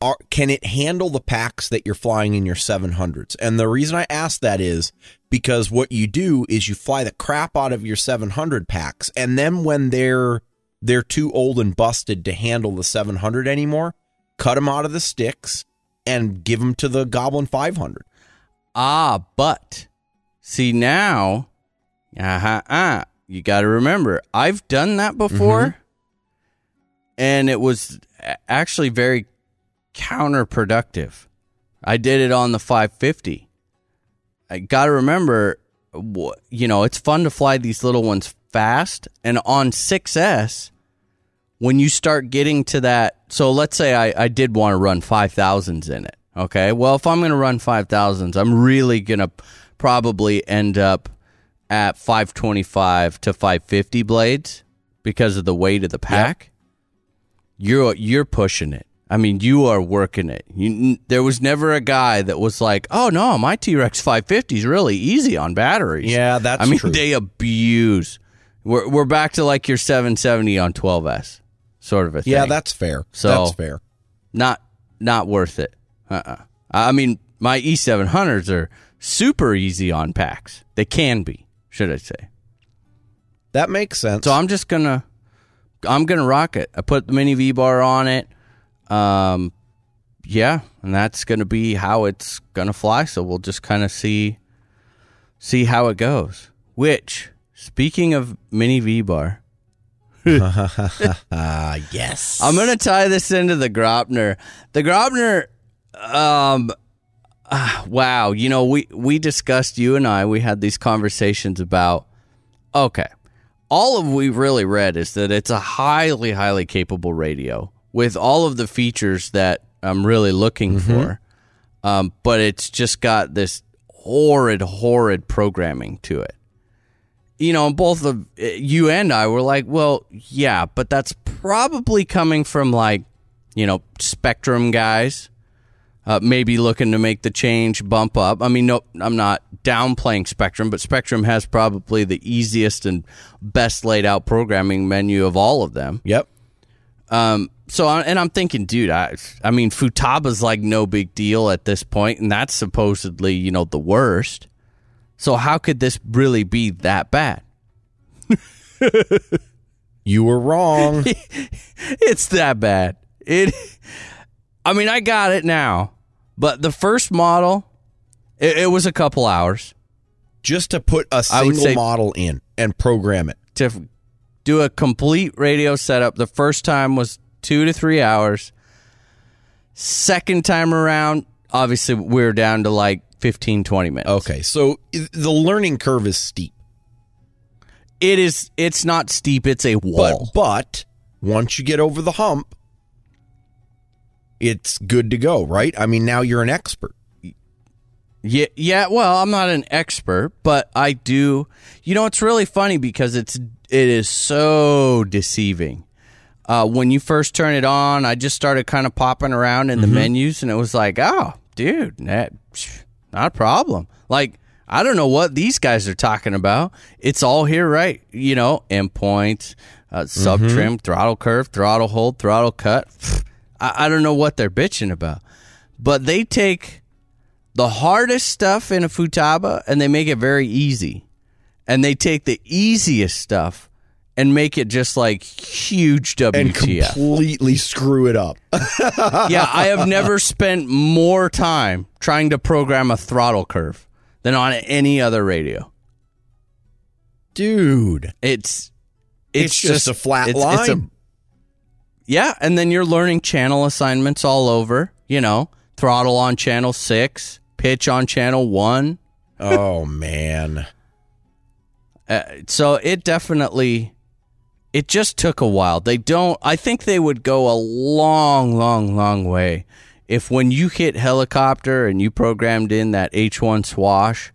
are, can it handle the packs that you're flying in your 700s? And the reason I ask that is because what you do is you fly the crap out of your 700 packs and then when they're they're too old and busted to handle the 700 anymore, cut them out of the sticks and give them to the Goblin 500. Ah, but see now, uh-huh, uh, you got to remember, I've done that before, and it was actually very counterproductive. I did it on the 550. I got to remember, you know, it's fun to fly these little ones fast, and on 6S, when you start getting to that, so let's say I, I did want to run 5,000s in it. Okay. Well, if I'm going to run 5,000s, I'm really going to probably end up at 525 to 550 blades because of the weight of the pack. You're, you're pushing it. I mean, you are working it. You, there was never a guy that was like, "Oh no, my T Rex 550 is really easy on batteries." Yeah, that's I mean, true. they abuse. We're we're back to like your 770 on 12s, sort of a thing. Yeah, that's fair. So- that's fair. not not worth it. Uh-uh. I mean, my E700s are super easy on packs. They can be, should I say? That makes sense. So I'm just gonna I'm gonna rock it. I put the mini V bar on it. Um, yeah, and that's gonna be how it's gonna fly. So we'll just kind of see see how it goes. Which, speaking of mini V bar, yes. I'm gonna tie this into the Graupner. The Graupner, um, ah, wow. You know, we we discussed you and I. We had these conversations about. Okay, all of we really read is that it's a highly highly capable radio with all of the features that I'm really looking for. Um, but it's just got this horrid, horrid programming to it you know, both of uh, you and I were like, well, yeah, but that's probably coming from like, you know, Spektrum guys, uh, maybe looking to make the change bump up. I mean, no, I'm not downplaying Spektrum, but Spektrum has probably the easiest and best laid out programming menu of all of them. Yep. Um, so, I- and I'm thinking, dude, I, I mean, Futaba's like no big deal at this point, and that's supposedly, you know, the worst. So, how could this really be that bad? You were wrong. It's that bad. It. I mean, I got it now, but the first model, it, it was a couple hours Just to put a single model in and program it. to do a complete radio setup. The first time was two to three hours. Second time around, obviously, we're down to like 15, 20 minutes. Okay, so the learning curve is steep, It is. It's not steep. It's a but wall. but once you get over the hump, it's good to go, right? I mean, now you're an expert. Yeah, yeah. Well, I'm not an expert, but I do. You know, it's really funny because it's it is so deceiving. Uh, when you first turn it on, I just started kind of popping around in the menus, and it was like, oh, dude, that, not a problem. Like, I don't know what these guys are talking about. It's all here, right? You know, endpoints, uh, sub trim, throttle curve, throttle hold, throttle cut. I, I don't know what they're bitching about, but they take the hardest stuff in a Futaba and they make it very easy, and they take the easiest stuff and make it just like huge WTF. and completely screw it up. yeah, I have never spent more time trying to program a throttle curve than on any other radio. Dude, It's it's, just, a flat it's- line. it's a- yeah, and then you're learning channel assignments all over. You know, throttle on channel six, pitch on channel one. oh man. Uh, so it definitely, it just took a while. They don't. I think they would go a long, long, long way if when you hit helicopter and you programmed in that H1 swash,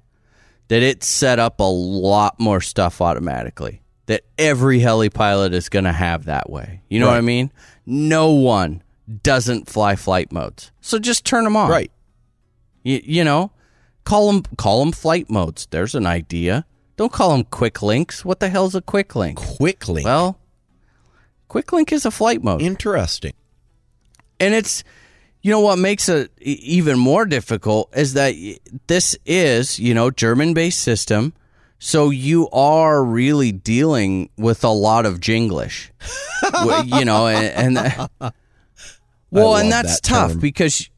that it set up a lot more stuff automatically. That every heli pilot is going to have that way. You know what I mean? No one doesn't fly flight modes. So just turn them on. Right. You, you know, call them call them flight modes. There's an idea. Don't call them quick links. What the hell's a quick link? Quickly. Well, quick link is a flight mode, interesting. and it's you know what makes it even more difficult is that this is you know German based system, so you are really dealing with a lot of Jinglish, you know, and. and well, and that's that tough term. because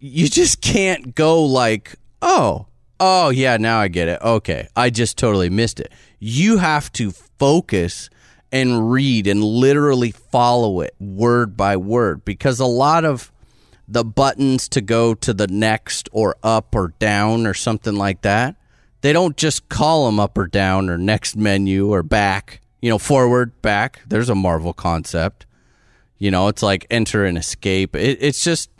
you just can't go like, oh, oh yeah, now I get it. Okay, I just totally missed it. You have to focus and read and literally follow it word by word because a lot of the buttons to go to the next or up or down or something like that, they don't just call them up or down or next menu or back, you know, forward, back. There's a Marvel concept. You know, it's like enter and escape. It, it's just,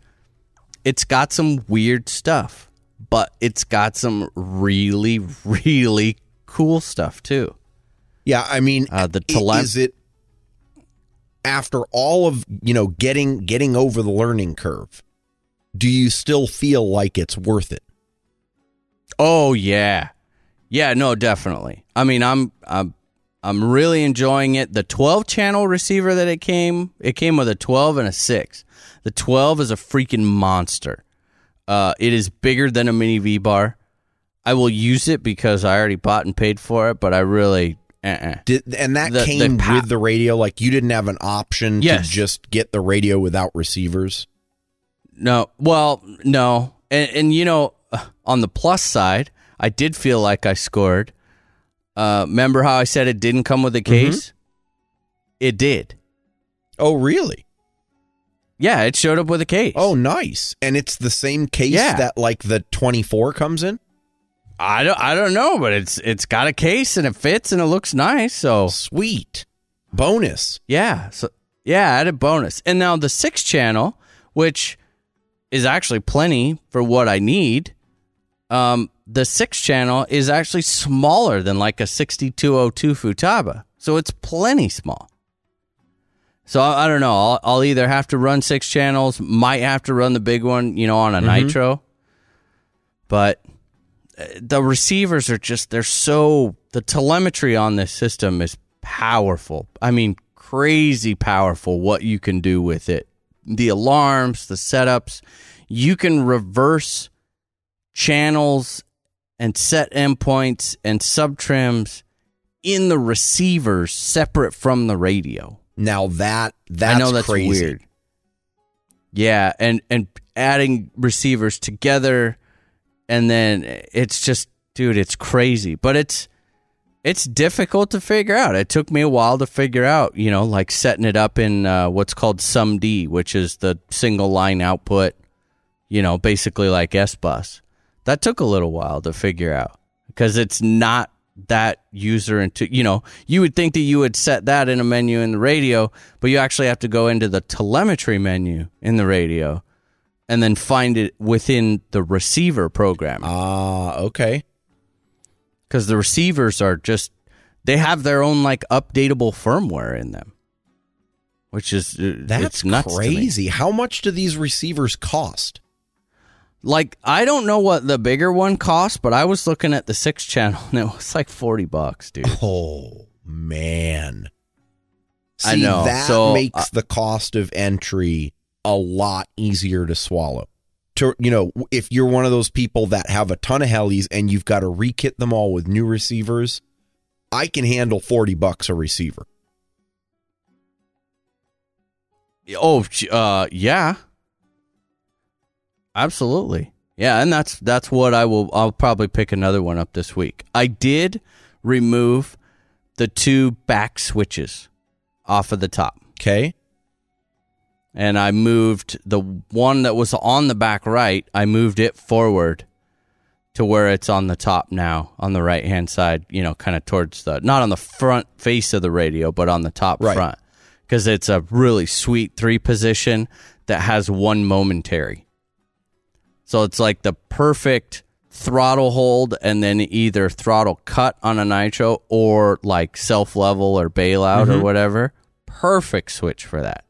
it's got some weird stuff, but it's got some really, really cool stuff too. Yeah, I mean, Uh, the tele- is it after all of you know getting getting over the learning curve? Do you still feel like it's worth it? Oh yeah, yeah. No, definitely. I mean, I'm I'm I'm really enjoying it. The 12 channel receiver that it came, it came with a 12 and a six. The 12 is a freaking monster. Uh, it is bigger than a mini V bar. I will use it because I already bought and paid for it, but I really, uh-uh. Did and that The- the came pa- with the radio? Like you didn't have an option Yes. to just get the radio without receivers? No, well, no, and and you know, on the plus side, I did feel like I scored. Uh, remember how I said it didn't come with a case? It did. Oh, really? Yeah, it showed up with a case. Oh, nice. And it's the same case Yeah. that like the 24 comes in? I don't, I don't know, but it's it's got a case and it fits and it looks nice. So Sweet. Bonus. yeah, so yeah, added bonus. And now the six channel, which is actually plenty for what I need. Um, the six channel is actually smaller than like a 6202 Futaba, so it's plenty small. So I, I don't know. I'll, I'll either have to run six channels, might have to run the big one, you know, on a nitro. But uh, the receivers are just they're so the telemetry on this system is powerful. I mean, crazy powerful what you can do with it. The alarms, the setups, you can reverse channels and set endpoints and subtrims in the receivers separate from the radio. Now that that's I know that's crazy. weird. Yeah, and and adding receivers together, and then it's just, dude, it's crazy. But it's it's difficult to figure out. It took me a while to figure out. You know, like setting it up in uh, what's called SumD, which is the single line output. You know, basically like S bus. That took a little while to figure out because it's not that user into you know you would think that you would set that in a menu in the radio but you actually have to go into the telemetry menu in the radio and then find it within the receiver program Ah, okay. because the receivers are just they have their own like updatable firmware in them which is uh, That's it's nuts to me. crazy. How much do these receivers cost? Like i don't know what the bigger one costs but i was looking at the six channel and it was like 40 bucks dude Oh man. See, I know. that So, makes uh, the cost of entry a lot easier to swallow. To you know, if you're one of those people that have a ton of helis and you've got to rekit them all with new receivers, I can handle forty bucks a receiver. Oh, uh, yeah, absolutely, yeah, and that's that's what I will. I'll probably pick another one up this week. I did remove the two back switches off of the top, Okay. and I moved the one that was on the back right. I moved it forward to where it's on the top now, on the right hand side. You know, kind of towards the not on the front face of the radio, but on the top Right. front because it's a really sweet three position that has one momentary. So it's like the perfect throttle hold and then either throttle cut on a nitro or like self level or bailout or whatever. Perfect switch for that.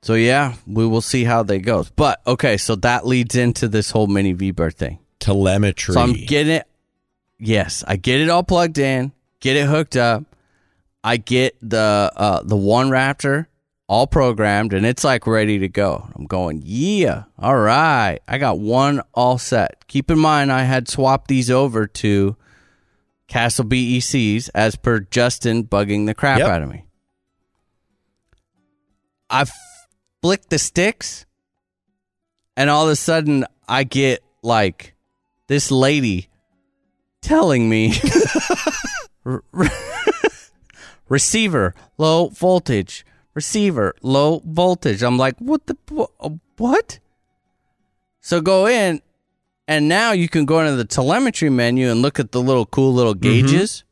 So yeah, we will see how they goes. But okay, so that leads into this whole mini V bar thing. Telemetry. So I'm getting it. Yes, I get it all plugged in, get it hooked up. I get the uh, the one Raptor all programmed, and it's like ready to go. I'm going, yeah, all right. I got one all set. Keep in mind, I had swapped these over to Castle BECs as per Justin bugging the crap Yep. out of me. I flick the sticks, and all of a sudden, I get like this lady telling me receiver low voltage receiver low voltage. I'm like what the what? So go in and now you can go into the telemetry menu and look at the little cool little mm-hmm. gauges.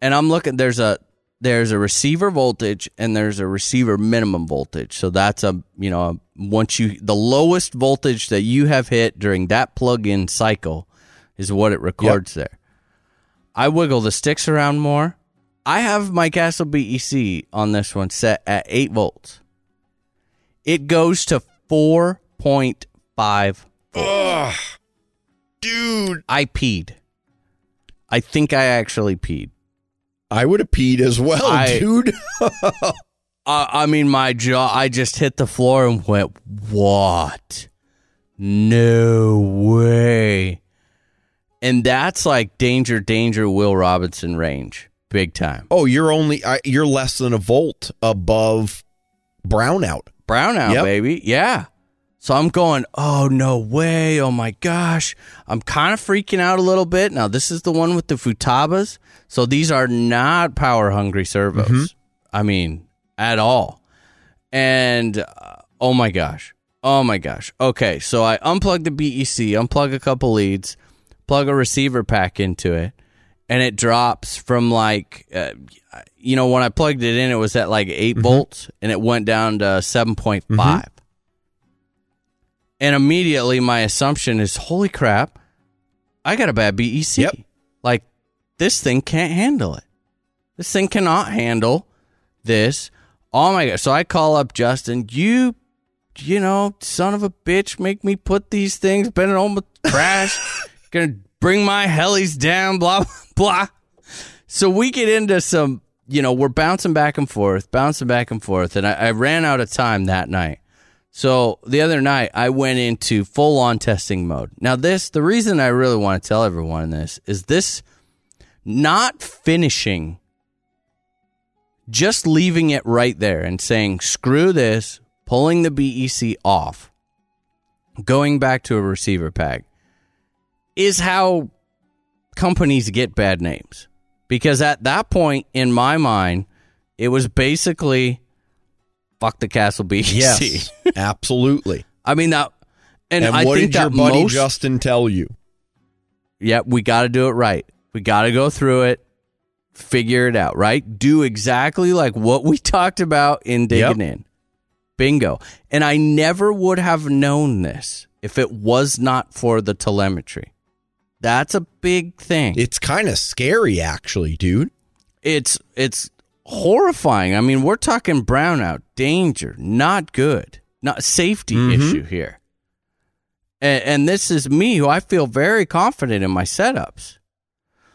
And i'm looking there's a there's a receiver voltage and there's a receiver minimum voltage. So that's a you know a, once you the lowest voltage that you have hit during that plug-in cycle is what it records there. I wiggle the sticks around more. I have my Castle BEC on this one set at 8 volts. It goes to 4.5 volts. dude. I peed. I think I actually peed. I would have peed as well, I- dude. I, I mean, my jaw, I just hit the floor and went, What? No way. And that's like danger, danger, Will Robinson range. Big time. oh, you're only I, you're less than a volt above brownout. brownout, Yep. baby. Yeah. So I'm going, oh, no way. Oh, my gosh. I'm kind of freaking out a little bit. Now, this is the one with the Futabas. So these are not power hungry servos. I mean, at all. And uh, oh my gosh. Oh my gosh. Okay. So I unplug the BEC, unplug a couple leads, plug a receiver pack into it, and it drops from like, uh, you know, when I plugged it in, it was at like 8 volts and it went down to 7.5. And immediately my assumption is, holy crap, I got a bad BEC. Yep. Like, this thing can't handle it. This thing cannot handle this. Oh my god! So I call up Justin. You, you know, son of a bitch, make me put these things. Been home with crash. Gonna bring my helis down. Blah blah. So we get into some. You know, we're bouncing back and forth, bouncing back and forth, and I, I ran out of time that night. So the other night, I went into full on testing mode. Now, this, the reason I really want to tell everyone this is this not finishing, just leaving it right there and saying, screw this, pulling the BEC off, going back to a receiver pack is how companies get bad names. Because at that point, in my mind, it was basically fuck the Castle BEC. Yes, absolutely. I mean that, and, And, I what think did your buddy most, Justin tell you? yeah, we got to do it right. We got to go through it, figure it out, right? Do exactly like what we talked about in digging in. Bingo. And I never would have known this if it was not for the telemetry. That's a big thing. It's kind of scary, actually, dude. it's it's horrifying. I mean, we're talking brownout, danger, not good, not safety Mm-hmm. issue here. And, and this is me, who I feel very confident in my setups.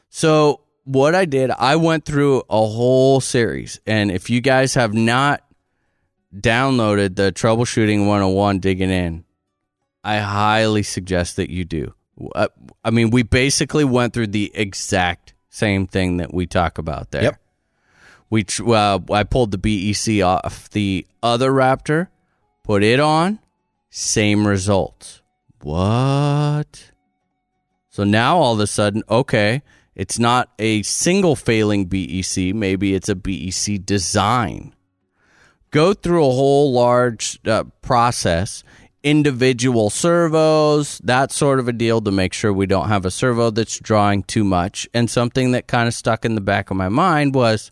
So what I did, I went through a whole series. And if you guys have not downloaded the Troubleshooting 101 Digging In, I highly suggest that you do. Uh, I mean, we basically went through the exact same thing that we talk about there. Yep. We uh, I pulled the BEC off the other Raptor, put it on, same results. What? So now all of a sudden, okay, it's not a single failing BEC. Maybe it's a BEC design. Go through a whole large uh, process, individual servos, that sort of a deal to make sure we don't have a servo that's drawing too much. And something that kind of stuck in the back of my mind was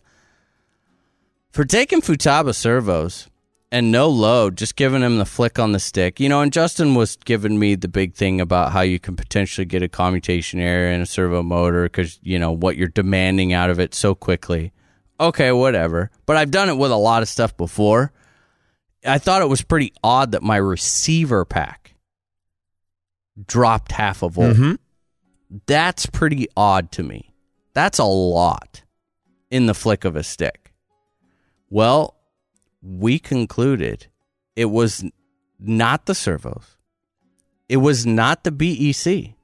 for taking Futaba servos and no load, just giving him the flick on the stick. You know, and Justin was giving me the big thing about how you can potentially get a commutation error in a servo motor because, you know, what you're demanding out of it so quickly. Okay, whatever. But I've done it with a lot of stuff before. I thought it was pretty odd that my receiver pack dropped half a volt. Mhm. That's pretty odd to me. That's a lot in the flick of a stick. Well, we concluded it was not the servos. It was not the BEC.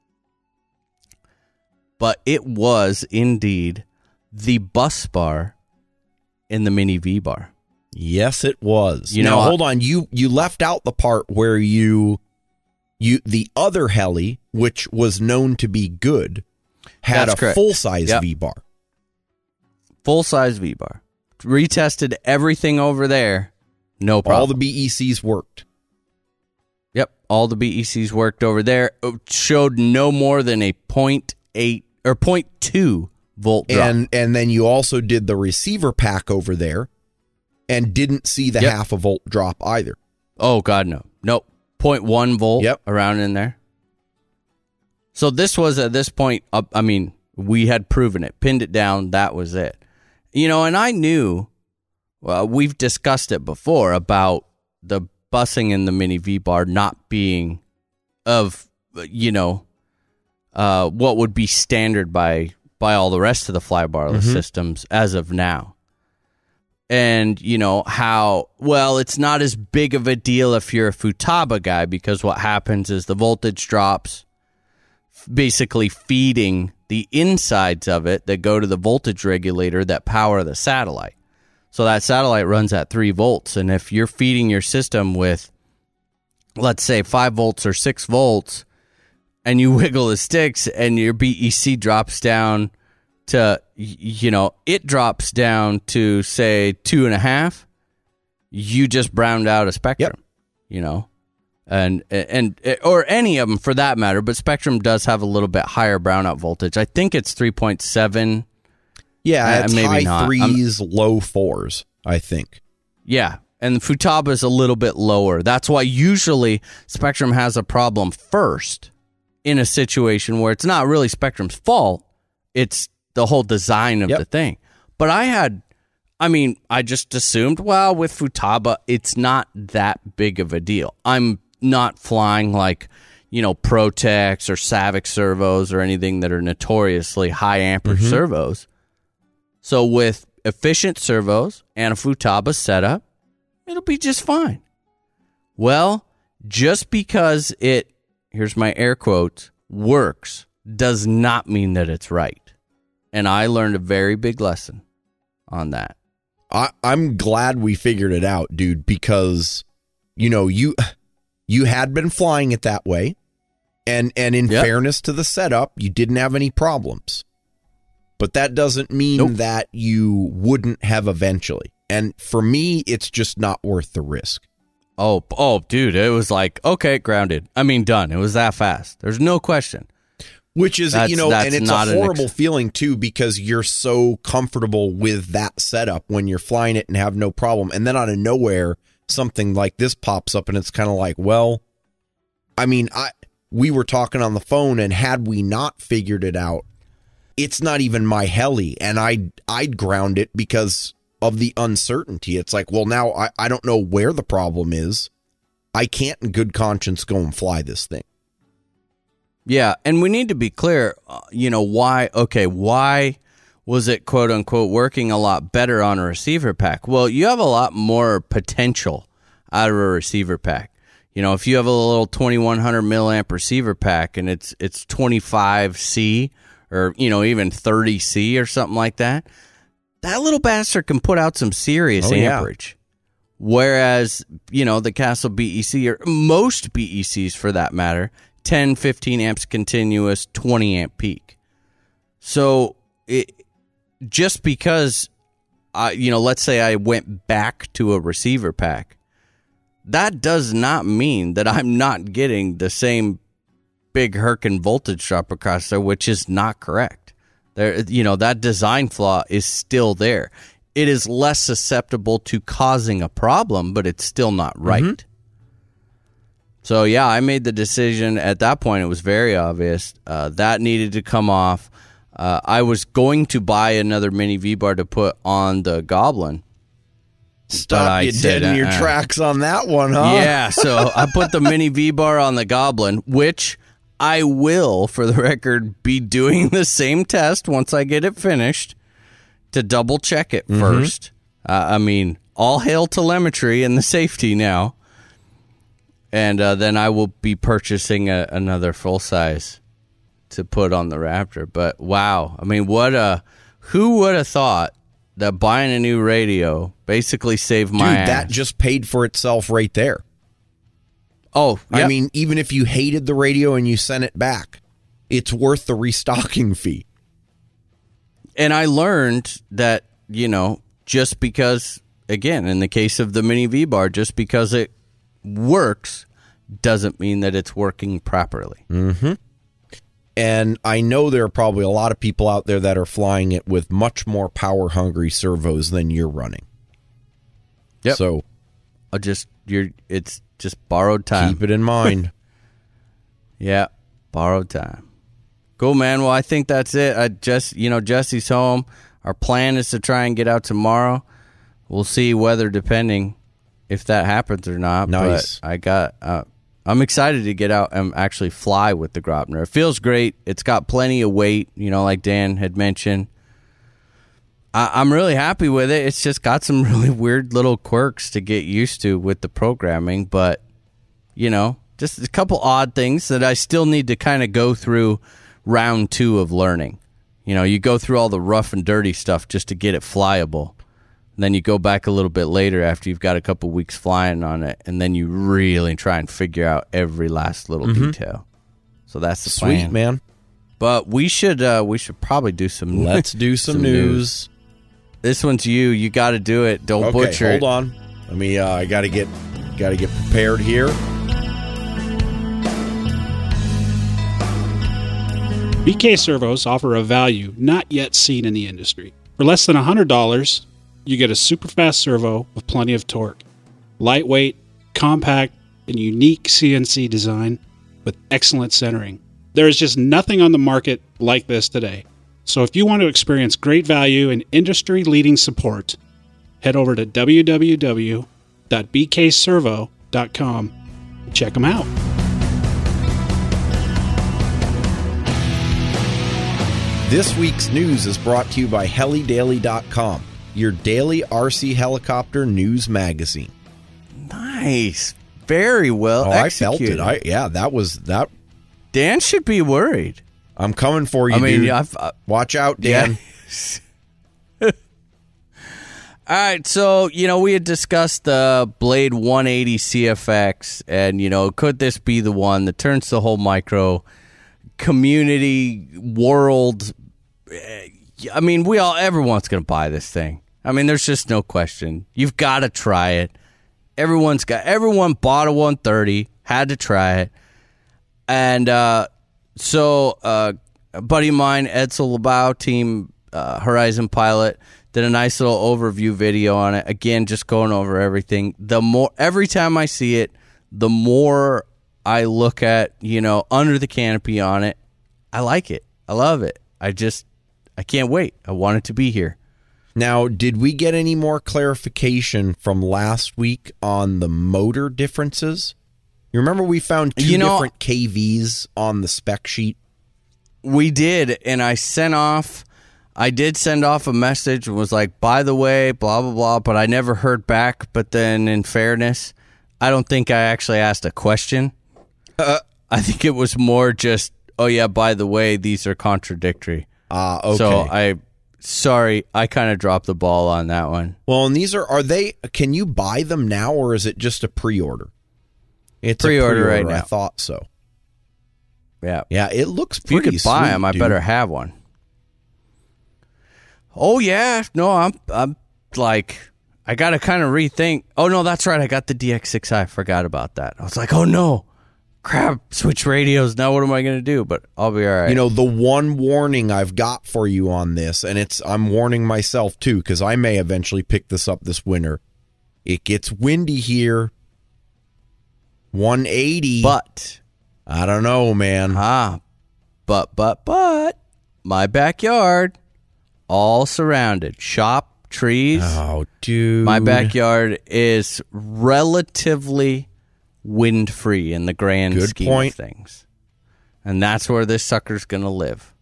But it was indeed the bus bar in the mini V bar. Yes, it was. You now, know, hold on. You you left out the part where you you the other heli, which was known to be good, had a full size Yep. V bar. Full size V bar. Retested everything over there. No problem. All the BECs worked. Yep, all the BECs worked over there. It showed no more than a 0.8 or 0.2 volt drop. And and then you also did the receiver pack over there and didn't see the Yep. half a volt drop either. oh god, no, nope, 0.1 volt. Yep. around in there. So this was at this point. Uh, I mean, we had proven it, pinned it down. That was it. You know, and I knew. Well, we've discussed it before about the busing in the mini V bar not being of you know uh, what would be standard by by all the rest of the fly barless systems as of now. And you know how well it's not as big of a deal if you're a Futaba guy because what happens is the voltage drops, basically feeding the insides of it that go to the voltage regulator that power the satellite. So that satellite runs at three volts, and if you're feeding your system with, let's say, five volts or six volts, and you wiggle the sticks, and your BEC drops down to, you know, it drops down to say two and a half, you just browned out a Spektrum, you know, and and or any of them for that matter. But Spektrum does have a little bit higher brownout voltage. I think it's three point seven. Yeah, Uh, it's maybe high not. I'm- threes, low fours, I think. Yeah, and Futaba is a little bit lower. That's why usually Spektrum has a problem first in a situation where it's not really Spektrum's fault. It's the whole design of Yep. the thing. But I had, I mean, I just assumed, well, with Futaba, it's not that big of a deal. I'm not flying like, you know, Protex or Savox servos or anything that are notoriously high amperage mm-hmm. servos. So with efficient servos and a Futaba setup, it'll be just fine. Well, just because it, here's my air quotes, works does not mean that it's right. And I learned a very big lesson on that. I, I'm glad we figured it out, dude, because you know you you had been flying it that way, and and in Yep. fairness to the setup, you didn't have any problems. But that doesn't mean Nope. that you wouldn't have eventually. And for me, it's just not worth the risk. Oh, oh, dude, it was like, okay, grounded. I mean, done. It was that fast. There's no question. Which is, That's- you know, and it's a an ex- horrible feeling too because you're so comfortable with that setup when you're flying it and have no problem. And then out of nowhere, something like this pops up and it's kind of like, well, I mean, I we were talking on the phone and had we not figured it out, it's not even my heli and I I'd ground it because of the uncertainty. It's like, well, now I, I don't know where the problem is. I can't in good conscience go and fly this thing. Yeah, and we need to be clear, uh, you know, why okay, why was it quote unquote working a lot better on a receiver pack? Well, you have a lot more potential out of a receiver pack. You know, if you have a little 2100 milliamp receiver pack and it's it's 25C or you know even 30C or something like that, that little bastard can put out some serious Oh, yeah. amperage. Whereas, you know, the Castle BEC or most BECs for that matter, 10, 15 amps continuous, 20 amp peak. So it just because I you know, let's say I went back to a receiver pack, that does not mean that I'm not getting the same big Herkin voltage drop across there, which is not correct. There, you know, that design flaw is still there. It is less susceptible to causing a problem, but it's still not right. Mm-hmm. So yeah, I made the decision at that point. It was very obvious uh, that needed to come off. Uh, I was going to buy another mini V bar to put on the Goblin. Stop you said, dead in your uh-uh. tracks on that one, huh? Yeah, so I put the mini V bar on the Goblin, which I will, for the record, be doing the same test once I get it finished to double check it 1st Uh, I mean, all hail telemetry and the safety now. And uh, then I will be purchasing a, another full size to put on the Raptor. But wow, I mean, what a who would have thought that buying a new radio basically saved Dude, my that just paid for itself right there. oh, I mean, even if you hated the radio and you sent it back, it's worth the restocking fee. and I learned that you know just because again in the case of the mini V bar, just because it works doesn't mean that it's working properly. Mm-hmm. And I know there are probably a lot of people out there that are flying it with much more power hungry servos than you're running. Yep. So I just you're it's just borrowed time. keep it in mind. Yeah, borrowed time. Cool, man. Well, I think that's it. I just, you know, Jesse's home. Our plan is to try and get out tomorrow. We'll see weather depending if that happens or not. Nice. But I got. Uh, I'm excited to get out and actually fly with the Graupner. It feels great. It's got plenty of weight. You know, like Dan had mentioned. I, I'm really happy with it. It's just got some really weird little quirks to get used to with the programming, but you know, just a couple odd things that I still need to kind of go through round two of learning. You know, you go through all the rough and dirty stuff just to get it flyable. And then you go back a little bit later after you've got a couple weeks flying on it, and then you really try and figure out every last little detail. So that's the Sweet, plan. man. But we should uh, we should probably do some. Let's do some, Some news. This one's you. You got to do it. Don't Okay, butcher hold it. on. Let me. Uh, I got to get got to get prepared here. BK servos offer a value not yet seen in the industry. For less than $100, you get a super fast servo with plenty of torque, lightweight, compact, and unique CNC design with excellent centering. There is just nothing on the market like this today. So if you want to experience great value and industry leading support, head over to www.bkservo.com check them out. This week's news is brought to you by HeliDaily.com, your daily RC helicopter news magazine. Nice. Very well Oh, I felt executed. it. I yeah, that was that. Dan should be worried. I'm coming for you, I mean. I've, uh, Watch out, Dan. Yeah. All right, so you know we had discussed the Blade 180 CFX, and you know could this be the one that turns the whole micro community world? eh, I mean, we all everyone's going to buy this thing. I mean, there's just no question. You've got to try it. Everyone's got everyone bought a 130, had to try it, and uh, so uh, a buddy of mine, Edsel Labau, team uh, Horizon Pilot, did a nice little overview video on it. Again, just going over everything. The more every time I see it, the more I look at you know under the canopy on it. I like it. I love it. I just I can't wait. I want it to be here. Now, did we get any more clarification from last week on the motor differences? You remember we found two You know- different KVs on the spec sheet? We did, and I sent off I did send off a message and was like, by the way, blah, blah, blah, but I never heard back. But then, in fairness, I don't think I actually asked a question. Uh, I think it was more just, oh, yeah, by the way, these are contradictory. Ah, okay. So I, sorry, I kind of dropped the ball on that one. well, and these are are they? Can you buy them now, or is it just a pre-order? It's a Pre-order right now. I thought so. Yeah. Yeah, it looks If you pretty. could buy sweet, them, I better have one. Oh yeah, no, I'm I'm like I got to kind of rethink. Oh no, that's right. I got the DX6i. I forgot about that. I was like, oh no, crap, switch radios. Now what am I gonna do? But I'll be all right. You know, the one warning I've got for you on this, and it's I'm warning myself too, because I may eventually pick this up this winter. It gets windy here. 180. but I don't know, man. ah, but but but my backyard, all surrounded, shop, trees. Oh, dude. My backyard is relatively wind free in the grand Good scheme point. of things. And that's where this sucker's going to live.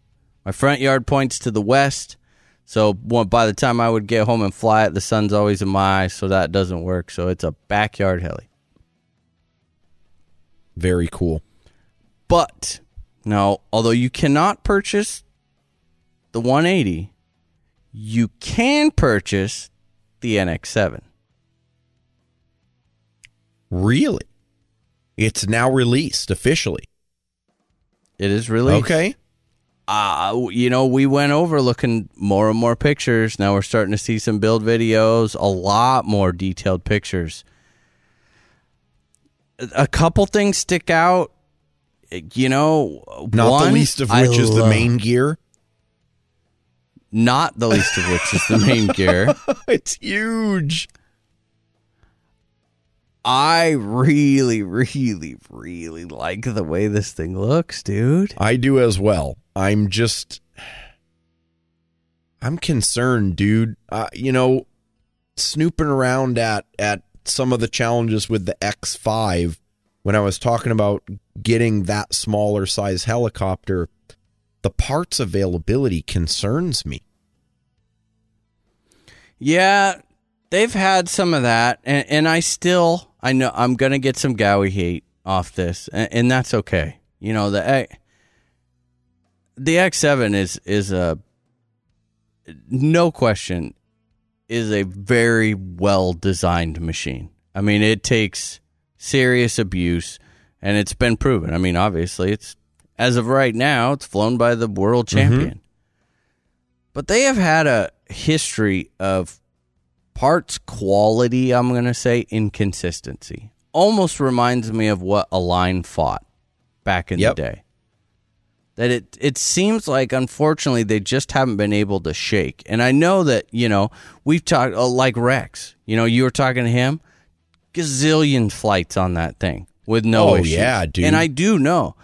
My front yard points to the west. So by the time I would get home and fly it, the sun's always in my eyes, so that doesn't work. So it's a backyard heli. Very cool. But now, although you cannot purchase the 180, you can purchase the NX7. Really? It's now released officially. It is released. Okay. uh, you know, we went over looking more and more pictures. Now we're starting to see some build videos, a lot more detailed pictures. A couple things stick out. You know, Not one, the least of I which is the main gear. Not the least of which is the main gear. it's huge. I really, really, really like the way this thing looks, dude. I do as well. I'm just I'm concerned, dude. Uh, you know, snooping around at at some of the challenges with the X5 when I was talking about getting that smaller size helicopter, the parts availability concerns me. Yeah, they've had some of that, and, and I still, I know I'm gonna get some Gaui hate off this, and, and that's okay. You know the the X7 is is a no question is a very well designed machine. I mean, it takes serious abuse, and it's been proven. I mean, obviously, it's as of right now, it's flown by the world mm-hmm. champion. But they have had a history of parts quality, I'm going to say inconsistency. Almost reminds me of what Align fought back in Yep. the day. That it it seems like unfortunately they just haven't been able to shake. And I know that, you know, we've talked uh, like Rex. You know, you were talking to him gazillion flights on that thing with no Oh, issues. yeah, dude. And I do know.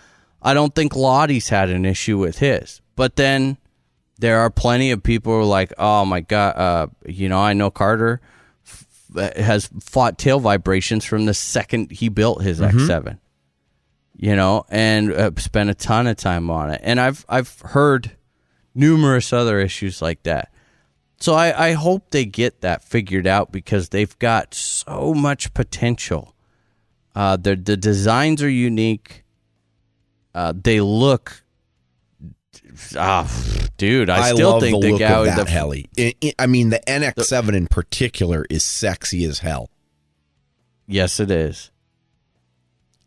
I don't think Lottie's had an issue with his. But then there are plenty of people who are like, oh my god, uh, you know, I know Carter f- has fought tail vibrations from the second he built his X7. You know, and uh, spent a ton of time on it, and I've I've heard numerous other issues like that. So I, I hope they get that figured out because they've got so much potential. Uh, the the designs are unique. Uh, they look, ah, dude. I, still love think the the, of that the, heli. I- I- I mean, the NX7 in particular is sexy as hell. Yes, it is.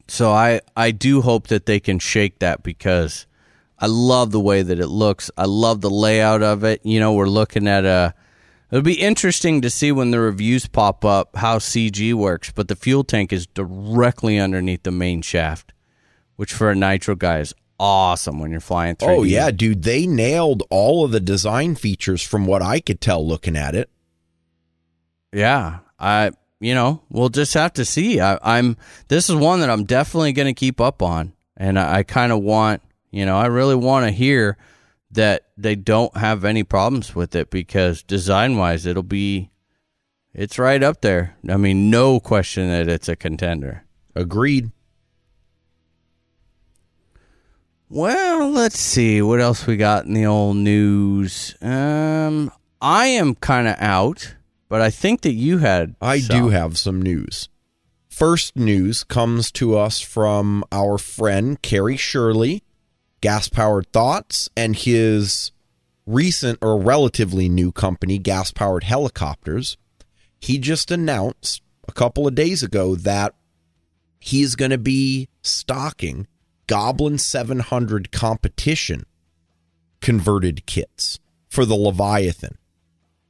So I I do hope that they can shake that because I love the way that it looks. I love the layout of it. You know, we're looking at a. It'll be interesting to see when the reviews pop up how CG works, but the fuel tank is directly underneath the main shaft, which for a nitro guy is awesome when you're flying through. Oh yeah, dude, they nailed all of the design features from what I could tell looking at it. Yeah, I you know we'll just have to see. I, I'm this is one that I'm definitely going to keep up on, and I, I kind of want you know I really want to hear that they don't have any problems with it because design wise it'll be it's right up there. I mean, no question that it's a contender. Agreed. Well, let's see what else we got in the old news. Um, I am kind of out, but I think that you had. I some. do have some news. First news comes to us from our friend Kerry Shirley, Gas Powered Thoughts, and his recent or relatively new company, Gas Powered Helicopters. He just announced a couple of days ago that he's going to be stocking Goblin 700 competition converted kits for the Leviathan,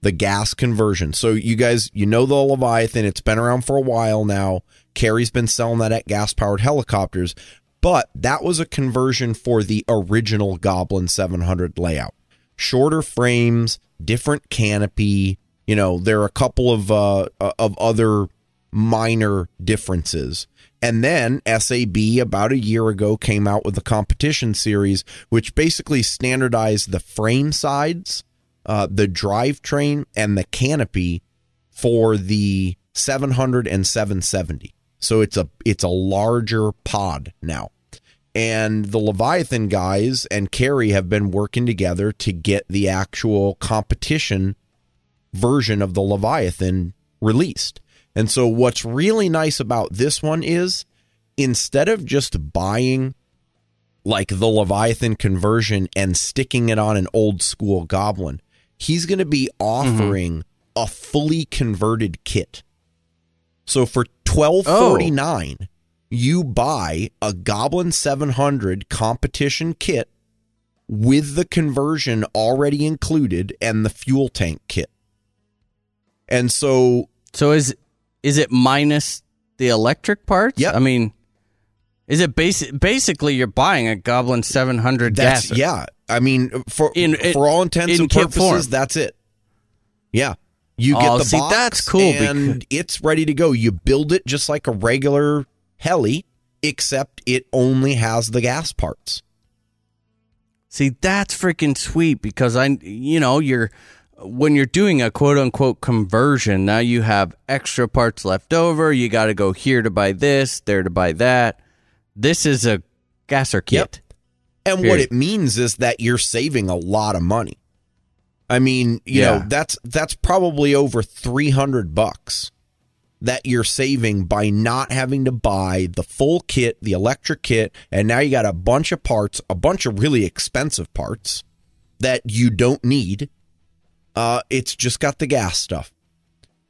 the gas conversion. So you guys, you know the Leviathan, it's been around for a while now. Kerry's been selling that at gas powered helicopters, but that was a conversion for the original Goblin 700 layout. Shorter frames, different canopy, you know, there are a couple of uh, of other minor differences. And then SAB about a year ago came out with the competition series, which basically standardized the frame sides, uh, the drivetrain, and the canopy for the 700 and 770. So it's a it's a larger pod now. And the Leviathan guys and Kerry have been working together to get the actual competition version of the Leviathan released. And so, what's really nice about this one is instead of just buying like the Leviathan conversion and sticking it on an old school goblin, he's going to be offering mm-hmm. a fully converted kit. So for twelve forty nine, oh. you buy a Goblin seven hundred competition kit with the conversion already included and the fuel tank kit. And so, so is is it minus the electric parts? Yeah. I mean, is it basic? Basically, you're buying a Goblin 700 that's, gas. Yeah. I mean, for in, for all intents and purposes, that's it. Yeah. You get oh, the see, box that's cool and it's ready to go. You build it just like a regular heli, except it only has the gas parts. See, that's freaking sweet because I, you know, you're when you're doing a quote unquote conversion, now you have extra parts left over. You got to go here to buy this, there to buy that. This is a gasser kit. Yep. And Period. what it means is that you're saving a lot of money. I mean, you yeah. know, that's that's probably over 300 bucks that you're saving by not having to buy the full kit, the electric kit, and now you got a bunch of parts, a bunch of really expensive parts that you don't need uh, it's just got the gas stuff.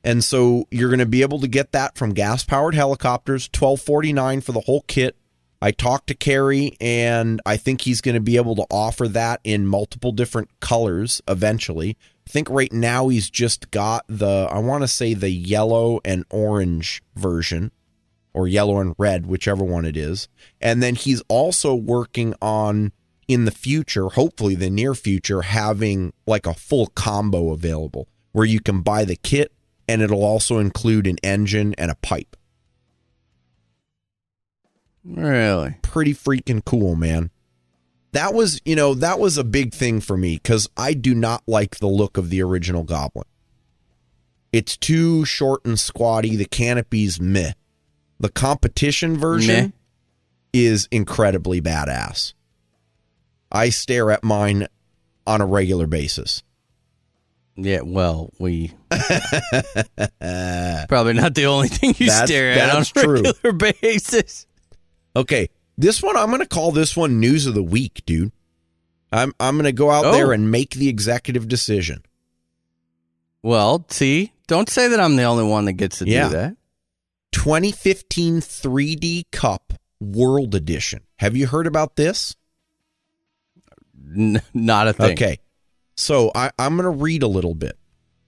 And so you're going to be able to get that from gas powered helicopters, 1249 for the whole kit. I talked to Kerry and I think he's going to be able to offer that in multiple different colors eventually. I think right now he's just got the, I want to say the yellow and orange version or yellow and red, whichever one it is. And then he's also working on in the future, hopefully the near future, having like a full combo available where you can buy the kit and it'll also include an engine and a pipe. Really? Pretty freaking cool, man. That was, you know, that was a big thing for me because I do not like the look of the original Goblin. It's too short and squatty. The canopy's meh. The competition version meh. is incredibly badass. I stare at mine on a regular basis. Yeah, well, we probably not the only thing you that's, stare at on a true. regular basis. Okay, this one I'm going to call this one news of the week, dude. I'm I'm going to go out oh. there and make the executive decision. Well, see, don't say that I'm the only one that gets to yeah. do that. 2015 3D Cup World Edition. Have you heard about this? N- not a thing. Okay. So I, I'm going to read a little bit.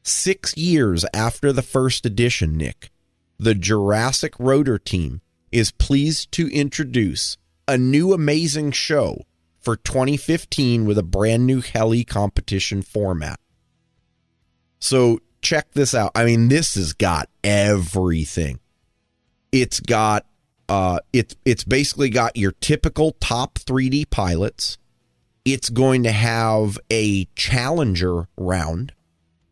Six years after the first edition, Nick, the Jurassic Rotor team is pleased to introduce a new amazing show for 2015 with a brand new heli competition format. So check this out. I mean, this has got everything. It's got uh it's it's basically got your typical top 3D pilots it's going to have a challenger round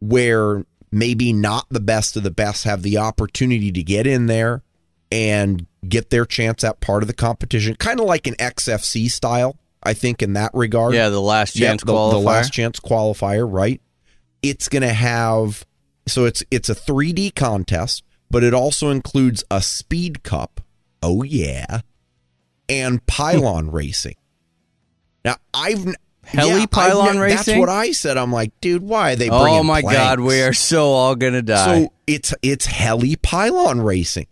where maybe not the best of the best have the opportunity to get in there and get their chance at part of the competition, kind of like an XFC style, I think, in that regard. Yeah, the last Yeah, chance the, qualifier. the last chance qualifier, right? It's going to have so it's it's a 3D contest, but it also includes a speed cup. Oh yeah, and pylon racing. Now I've Heli yeah, I've pylon ne- That's what I said. I'm like, dude, why are they bringing? oh my God, we are so all gonna die. So it's it's heli pylon racing.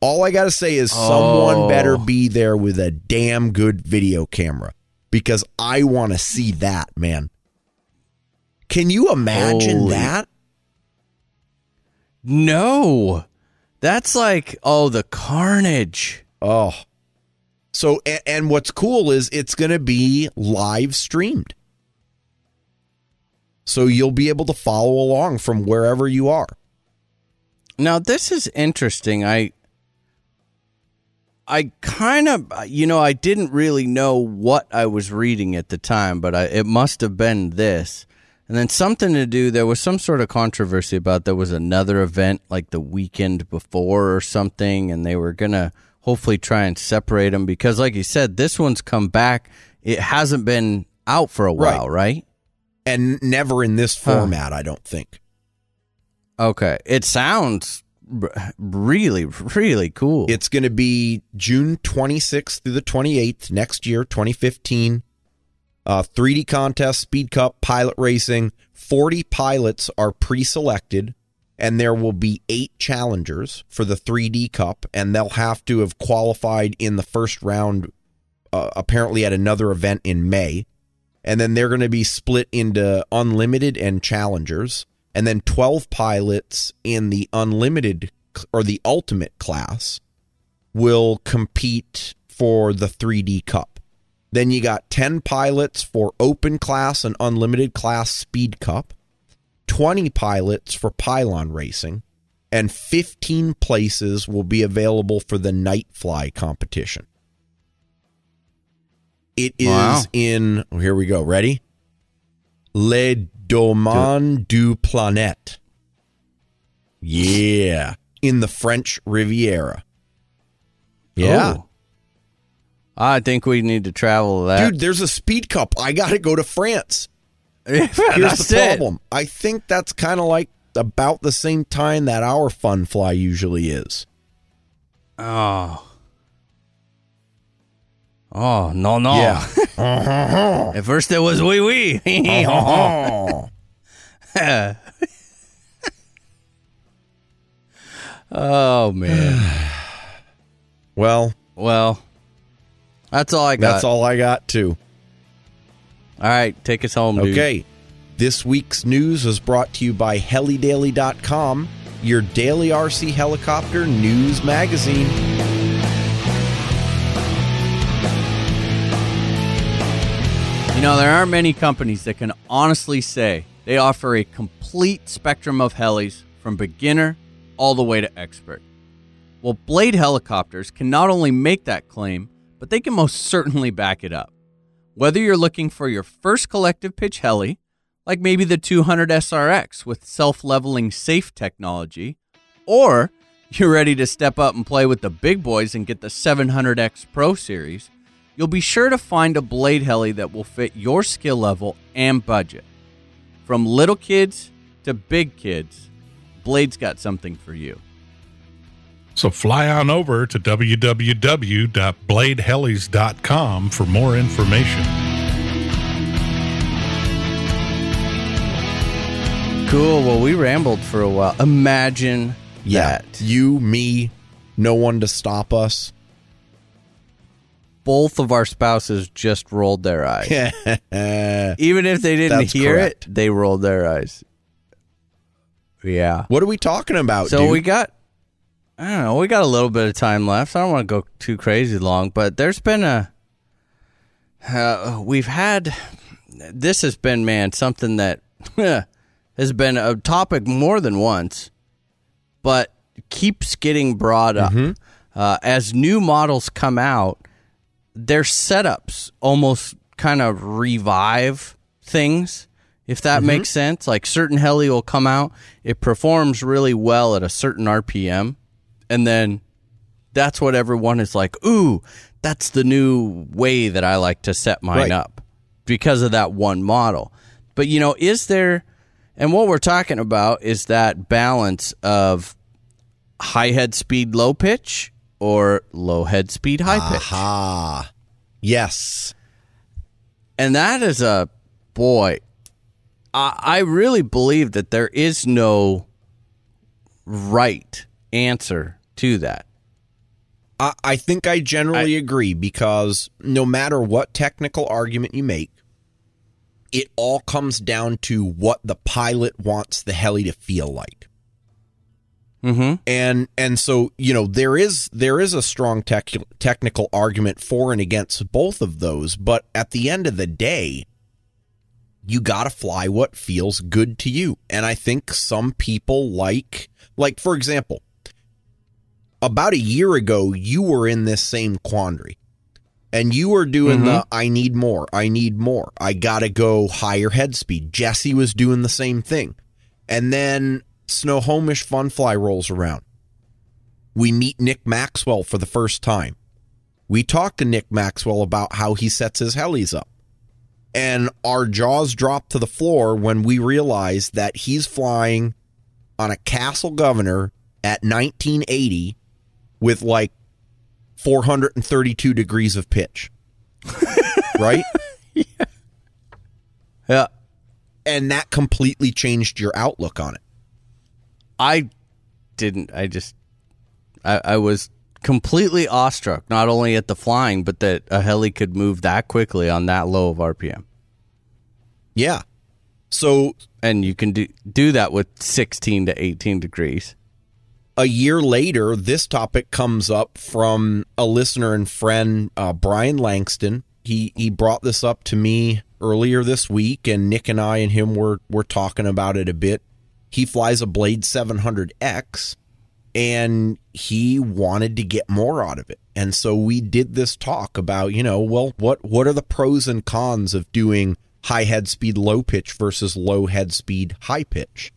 All I got to say is someone Oh. better be there with a damn good video camera because I want to see that, man. Can you imagine Holy- that? no, that's like oh the carnage. Oh. So and, what's cool is it's going to be live streamed. So you'll be able to follow along from wherever you are. Now this is interesting. I I kind of you know I didn't really know what I was reading at the time, but I, it must have been this. And then something to do. There was some sort of controversy about there was another event like the weekend before or something, and they were gonna hopefully try and separate them because, like you said, this one's come back. It hasn't been out for a while, right? And never in this Huh. format, I don't think. Okay, it sounds really, really cool. It's going to be June 26th through the 28th next year, 2015. Uh, 3D contest, Speed Cup, pylon racing. 40 pilots are pre selected, and there will be eight challengers for the 3D Cup, and they'll have to have qualified in the first round, uh, apparently at another event in May. And then they're going to be split into unlimited and challengers, and then 12 pilots in the unlimited or the ultimate class will compete for the 3D Cup. Then you got 10 pilots for open class and unlimited class Speed Cup, 20 pilots for pylon racing, and 15 places will be available for the night fly competition. It is Wow. in, oh, here we go. Ready? Le Domaine du Planète. Yeah. In the French Riviera. Yeah. Oh. I think we need to travel to that. Dude, there's a speed cup. I got to go to France. Here's the it. problem. I think that's kind of like about the same time that our fun fly usually is. Oh. Oh, no, no. Yeah. At first it was wee wee. oh, man. well, Well, that's all I got. that's all I got too. All right, take us home, dude. Okay. This week's news was brought to you by helidaily.com, your daily RC helicopter news magazine. You know, there aren't many companies that can honestly say they offer a complete spectrum of helis from beginner all the way to expert. Well, Blade Helicopters can not only make that claim, but they can most certainly back it up. Whether you're looking for your first collective pitch heli, like maybe the 200 SRX with self leveling safe technology, or you're ready to step up and play with the big boys and get the 700X Pro Series, you'll be sure to find a blade heli that will fit your skill level and budget. From little kids to big kids, Blade's got something for you. So fly on over to www.bladehelis.com for more information. Cool. Well, we rambled for a while. Imagine Yeah. that. You, me, no one to stop us. Both of our spouses just rolled their eyes. what Even if they didn't That's hear correct. it, they rolled their eyes. Yeah. What are we talking about, So dude? we got, I don't know, we got a little bit of time left. I don't want to go too crazy long, but there's been a, uh, we've had, this has been, man, something that has been a topic more than once, but keeps getting brought up. Uh, as new models come out, their setups almost kind of revive things if that makes sense. Like certain heli will come out. It performs really well at a certain rpm and then that's what everyone is like ooh that's the new way that I like to set mine Right. up because of that one model. But you know, is there and what we're talking about is that balance of high head speed low pitch or low head speed high pitch. Aha. Yes. And that is a boy. I, I really believe that there is no right answer to that. I, I think I generally agree because no matter what technical argument you make, it all comes down to what the pilot wants the heli to feel like. Mm-hmm. and and so you know there is there is a strong tech, technical argument for and against both of those but at the end of the day you got to fly what feels good to you and i think some people like like for example about a year ago you were in this same quandary and you were doing the mm-hmm. i need more i need more i gotta go higher head speed jesse was doing the same thing and then Snohomish Fun Fly rolls around. We meet Nick Maxwell for the first time. We talk to Nick Maxwell about how he sets his helis up. And our jaws drop to the floor when we realize that he's flying on a Castle Governor at 1980 with like 432 degrees of pitch. right? Yeah. And that completely changed your outlook on it. I didn't. I just, I, I was completely awestruck, not only at the flying, but that a heli could move that quickly on that low of RPM. Yeah. So And you can do, do that with 16 to 18 degrees. A year later, this topic comes up from a listener and friend, uh, Brian Langston. He he brought this up to me earlier this week, and Nick and I and him were were talking about it a bit. He flies a Blade 700X, and he wanted to get more out of it, and so we did this talk about you know well what what are the pros and cons of doing high head speed low pitch versus low head speed high pitch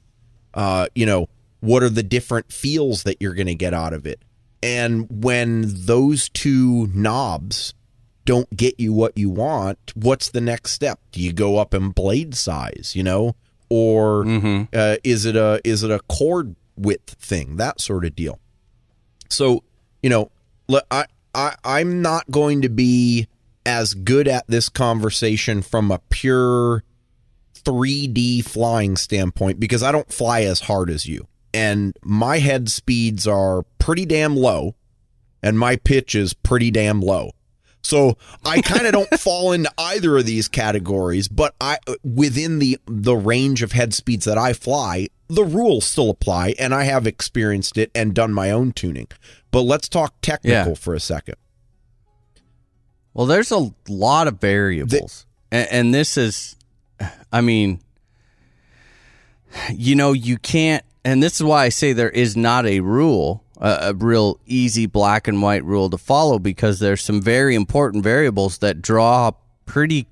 uh, you know, what are the different feels that you're going to get out of it? And when those two knobs don't get you what you want, what's the next step? Do you go up in blade size, you know, or uh, is it a is it a cord width thing, that sort of deal? So, you know, I, I I'm not going to be as good at this conversation from a pure 3D flying standpoint because I don't fly as hard as you. And my head speeds are pretty damn low and my pitch is pretty damn low. So I kind of don't fall into either of these categories, but I within the the range of head speeds that I fly, the rules still apply and I have experienced it and done my own tuning. But let's talk technical Yeah. for a second. Well, there's a lot of variables, and, and this is, I mean, you know, you can't, and this is why I say there is not a rule, a, a real easy black and white rule to follow, because there's some very important variables that draw pretty,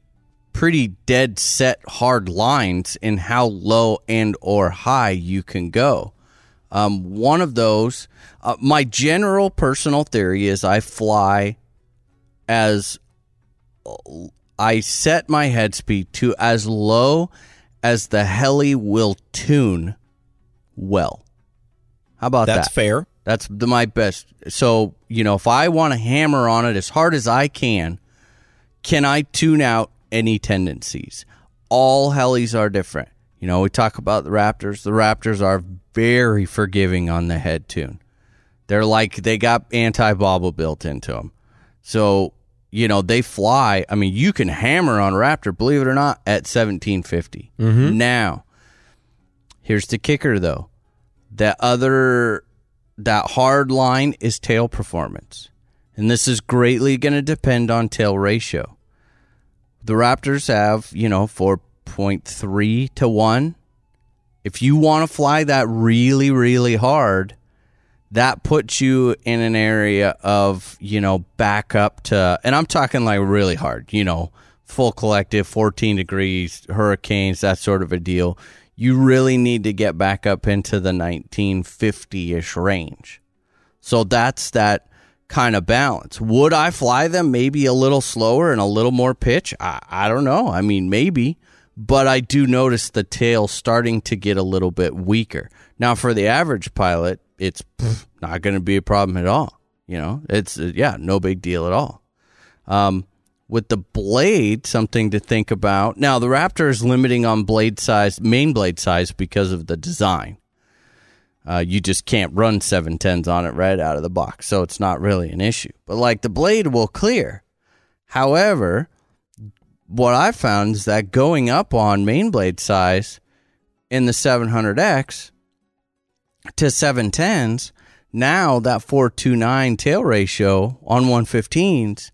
pretty dead set hard lines in how low and or high you can go. Um, one of those, uh, my general personal theory is I fly as I set my head speed to as low as the heli will tune well. How about That's that? fair. That's the, my best. So, you know, if I want to hammer on it as hard as I can, can I tune out any tendencies? All helis are different. You know, we talk about the Raptors. The Raptors are very forgiving on the head tune. They're like they got anti bobble built into them. So, you know, they fly. I mean, you can hammer on Raptor, believe it or not, at 1750. Mm-hmm. Now, here's the kicker though. That other that hard line is tail performance. And this is greatly going to depend on tail ratio. The Raptors have, you know, 4.3 to 1. If you want to fly that really, really hard, that puts you in an area of, you know, back up to, and I'm talking like really hard, you know, full collective, 14 degrees, hurricanes, that sort of a deal. You really need to get back up into the 1950 ish range. So that's that kind of balance. Would I fly them maybe a little slower and a little more pitch? I, I don't know. I mean, maybe, but I do notice the tail starting to get a little bit weaker. Now, for the average pilot, it's pff, not going to be a problem at all. You know, it's, yeah, no big deal at all. Um, with the blade, something to think about. Now, the Raptor is limiting on blade size, main blade size, because of the design. Uh, you just can't run 710s on it right out of the box, so it's not really an issue. But like the blade will clear. However, what I found is that going up on main blade size in the 700X to 710s, now that 429 tail ratio on 115s,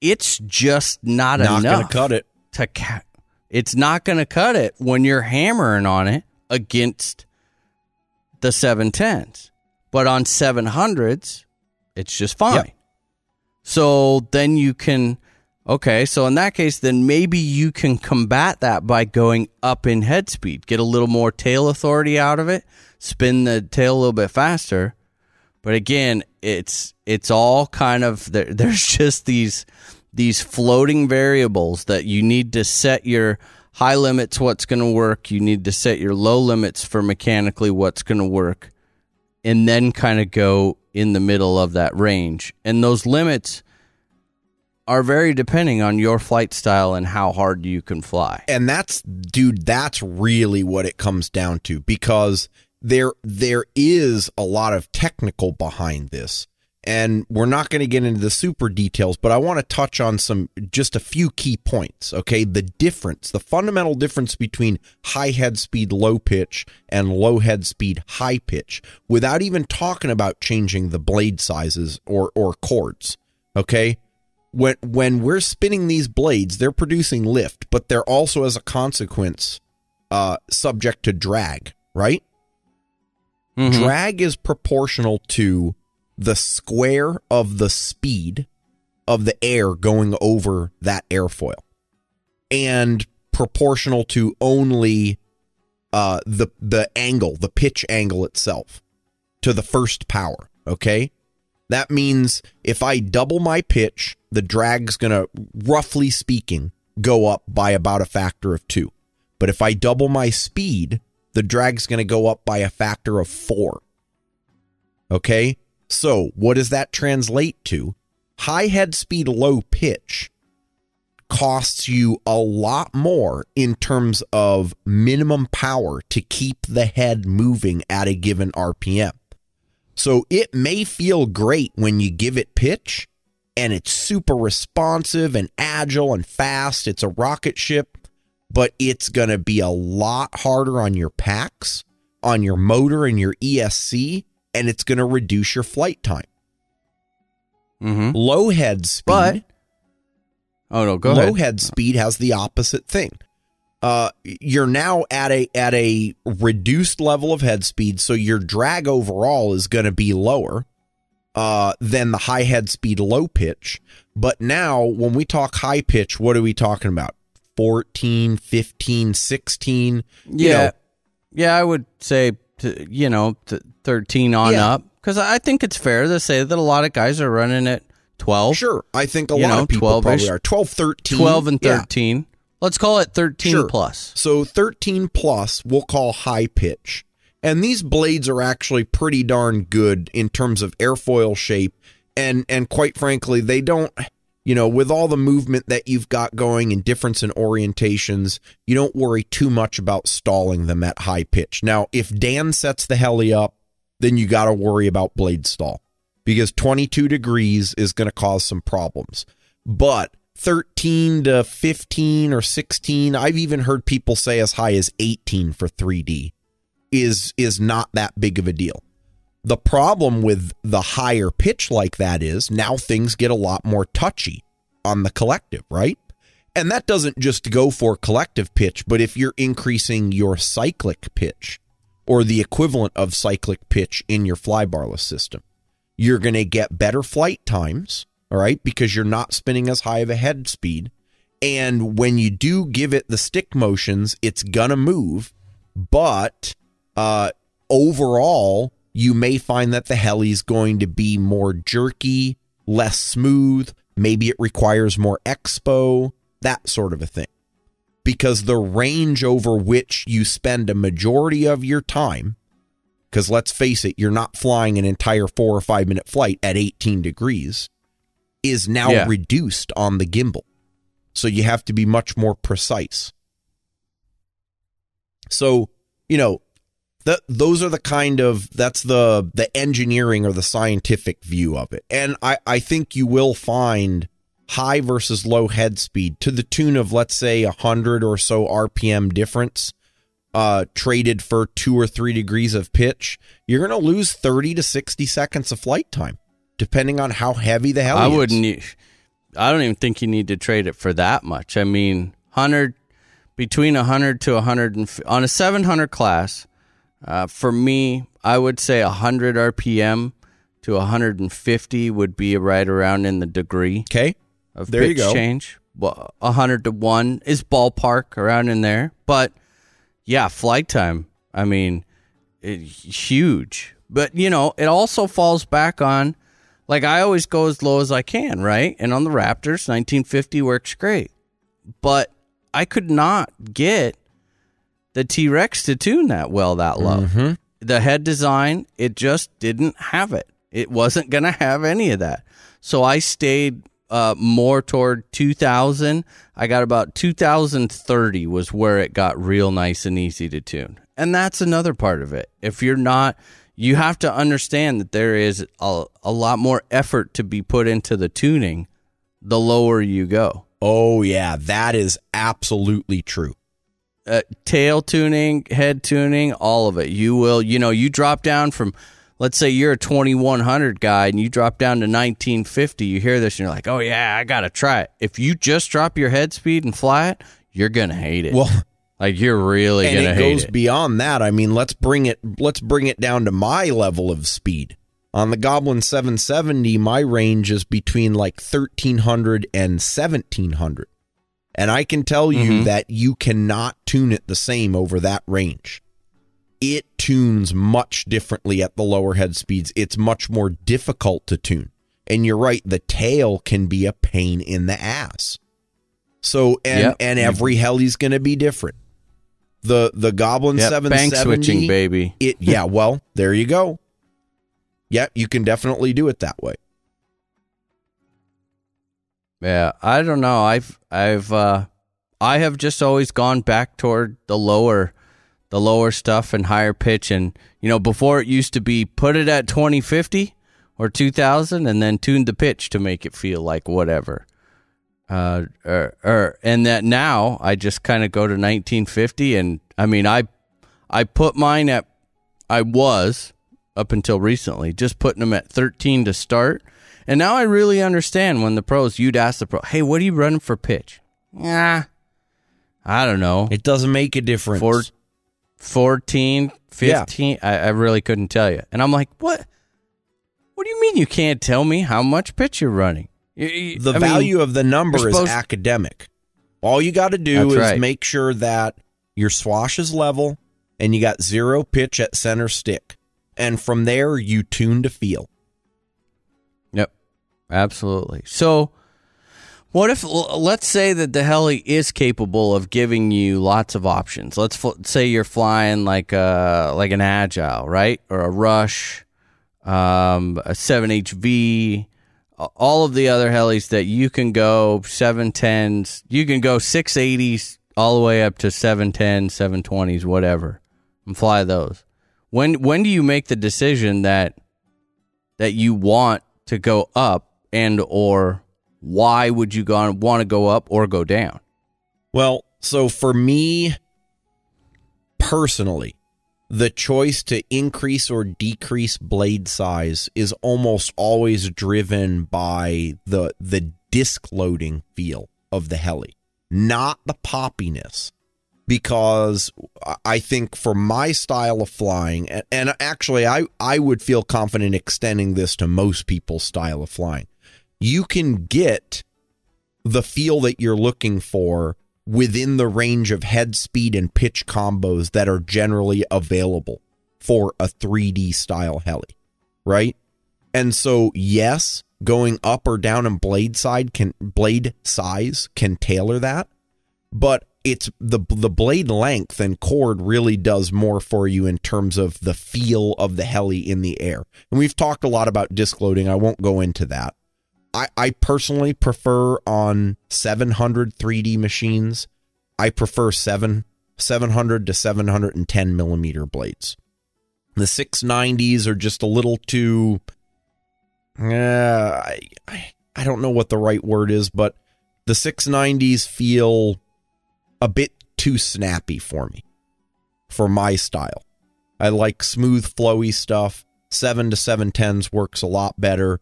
it's just not, Not enough to cut it. to ca- it's not going to cut it when you're hammering on it against the 710s. But on 700s, it's just fine. Yep. So then you can okay, so in that case then maybe you can combat that by going up in head speed, get a little more tail authority out of it, spin the tail a little bit faster. But again, it's it's all kind of there, there's just these these floating variables that you need to set your high limits what's going to work, you need to set your low limits for mechanically what's going to work and then kind of go in the middle of that range. And those limits are very depending on your flight style and how hard you can fly. and that's dude that's really what it comes down to because there there is a lot of technical behind this and we're not going to get into the super details but i want to touch on some just a few key points okay the difference the fundamental difference between high head speed low pitch and low head speed high pitch without even talking about changing the blade sizes or or chords okay when when we're spinning these blades, they're producing lift, but they're also as a consequence uh, subject to drag, right? Mhm. Drag is proportional to the square of the speed of the air going over that airfoil, and proportional to only uh, the the angle, the pitch angle itself, to the first power. Okay, that means if I double my pitch, the drag's going to, roughly speaking, go up by about a factor of two. But if I double my speed, the drag's going to go up by a factor of four. Okay? So, what does that translate to? High head speed, low pitch costs you a lot more in terms of minimum power to keep the head moving at a given RPM. So it may feel great when you give it pitch and it's super responsive and agile and fast. It's a rocket ship, but it's going to be a lot harder on your packs, on your motor and your ESC, and it's going to reduce your flight time. Mhm. Low head speed. But Oh no, go low ahead. head speed has the opposite thing. Uh, you're now at a at a reduced level of head speed, so your drag overall is going to be lower uh, than the high head speed low pitch. But now, when we talk high pitch, what are we talking about? 14, 15, 16. Yeah. know, Yeah, I would say to, you know, to 13 on Yeah. up cuz I think it's fair to say that a lot of guys are running at 12, sure. I think a lot know, of people 12-ish. probably are 12, 13. 12 and Yeah. 13. Let's call it 13 Sure. plus. So 13 plus we'll call high pitch. And these blades are actually pretty darn good in terms of airfoil shape and and quite frankly they don't you know with all the movement that you've got going and difference in orientations you don't worry too much about stalling them at high pitch. Now if Dan sets the heli up then you got to worry about blade stall because 22 degrees is going to cause some problems. But 13 to 15 or 16, I've even heard people say as high as 18 for 3D is is not that big of a deal. The problem with the higher pitch like that is now things get a lot more touchy on the collective, right? And that doesn't just go for collective pitch, but if you're increasing your cyclic pitch or the equivalent of cyclic pitch in your flybarless system, you're going to get better flight times, all right, because you're not spinning as high of a head speed. And when you do give it the stick motions, it's going to move, but uh, overall, you may find that the heli is going to be more jerky, less smooth. Maybe it requires more expo, that sort of a thing. Because the range over which you spend a majority of your time, because let's face it, you're not flying an entire four or five minute flight at 18 degrees, is now Yeah. reduced on the gimbal. So you have to be much more precise. So, you know, that those are the kind of that's the the engineering or the scientific view of it. And I I think you will find high versus low head speed to the tune of let's say a 100 or so RPM difference uh traded for 2 or 3 degrees of pitch, you're going to lose 30 to 60 seconds of flight time depending on how heavy the heli I is. wouldn't. I don't even think you need to trade it for that much. I mean, hundred between hundred to hundred and on a seven hundred class. Uh, for me, I would say hundred RPM to hundred and fifty would be right around in the degree Okay? of There you pitch go. change. Well, hundred to one is ballpark around in there, but yeah, flight time. I mean, it, huge. But you know, it also falls back on like I always go as low as I can, right? And on the Raptors, 1950 works great, but I could not get the T Rex to tune that well that low. The head design, it just didn't have it. It wasn't going to have any of that. So I stayed uh, more toward 2000. I got about 2030 was where it got real nice and easy to tune. And that's another part of it. If you're not, you have to understand that there is a, a lot more effort to be put into the tuning the lower you go. Oh yeah, that is absolutely true. Uh, tail tuning, head tuning, all of it. You will, you know, you drop down from, let's say you're a 2100 guy and you drop down to 1950. You hear this and you're like, oh yeah, I gotta try it. If you just drop your head speed and fly it, you're gonna hate it. Well, like you're really gonna hate it goes beyond that. I mean, let's bring it let's bring it down to my level of speed. On the Goblin 770, my range is between like 1300 and 1700. And I can tell you Mm-hmm. that you cannot tune it the same over that range. It tunes much differently at the lower head speeds. It's much more difficult to tune. And you're right, the tail can be a pain in the ass. So and Yep. and every heli's going to be different. The the Goblin Yep, 770 bank switching, baby. It yeah, well, there you go. Yeah, you can definitely do it that way. Yeah, I don't know. I've I've uh I have just always gone back toward the lower the lower stuff and higher pitch and you know before it used to be put it at 2050 or 2000 and then tune the pitch to make it feel like whatever. Uh or, or and that now I just kind of go to 1950 and I mean I I put mine at I was up until recently just putting them at 13 to start. And now I really understand when the pros, you'd ask the pro, hey, what are you running for pitch? Yeah, I don't know. It doesn't make a difference. Four, 14, 15. I, I really couldn't tell you. And I'm like, what? What do you mean you can't tell me how much pitch you're running? You- you- the I mean, value of the number is academic. All you got to do That's is right. make sure that your swash is level and you got zero pitch at center stick. And from there, you tune to feel. Absolutely. So, what if let's say that the heli is capable of giving you lots of options? Let's fl- say you're flying like a like an agile, right, or a rush, um, a seven HV, all of the other helis that you can go seven tens, you can go six eighties all the way up to seven tens, seven twenties, whatever, and fly those. When when do you make the decision that that you want to go up and or why would you go want to go up or go down Well, so for me personally, the choice to increase or decrease blade size is almost always driven by the the disc loading feel of the heli, not the poppiness. Because I think for my style of flying, and, and actually, I, I would feel confident extending this to most people's style of flying. You can get the feel that you're looking for within the range of head speed and pitch combos that are generally available for a 3D style heli, right? And so, yes, going up or down in blade side can blade size can tailor that, but it's the the blade length and chord really does more for you in terms of the feel of the heli in the air. And we've talked a lot about disc loading. I won't go into that. I, I personally prefer on 700 3D machines. I prefer seven 700 to 710 millimeter blades. The 690s are just a little too. Uh, I, I don't know what the right word is, but the 690s feel a bit too snappy for me, for my style. I like smooth, flowy stuff. Seven to seven tens works a lot better.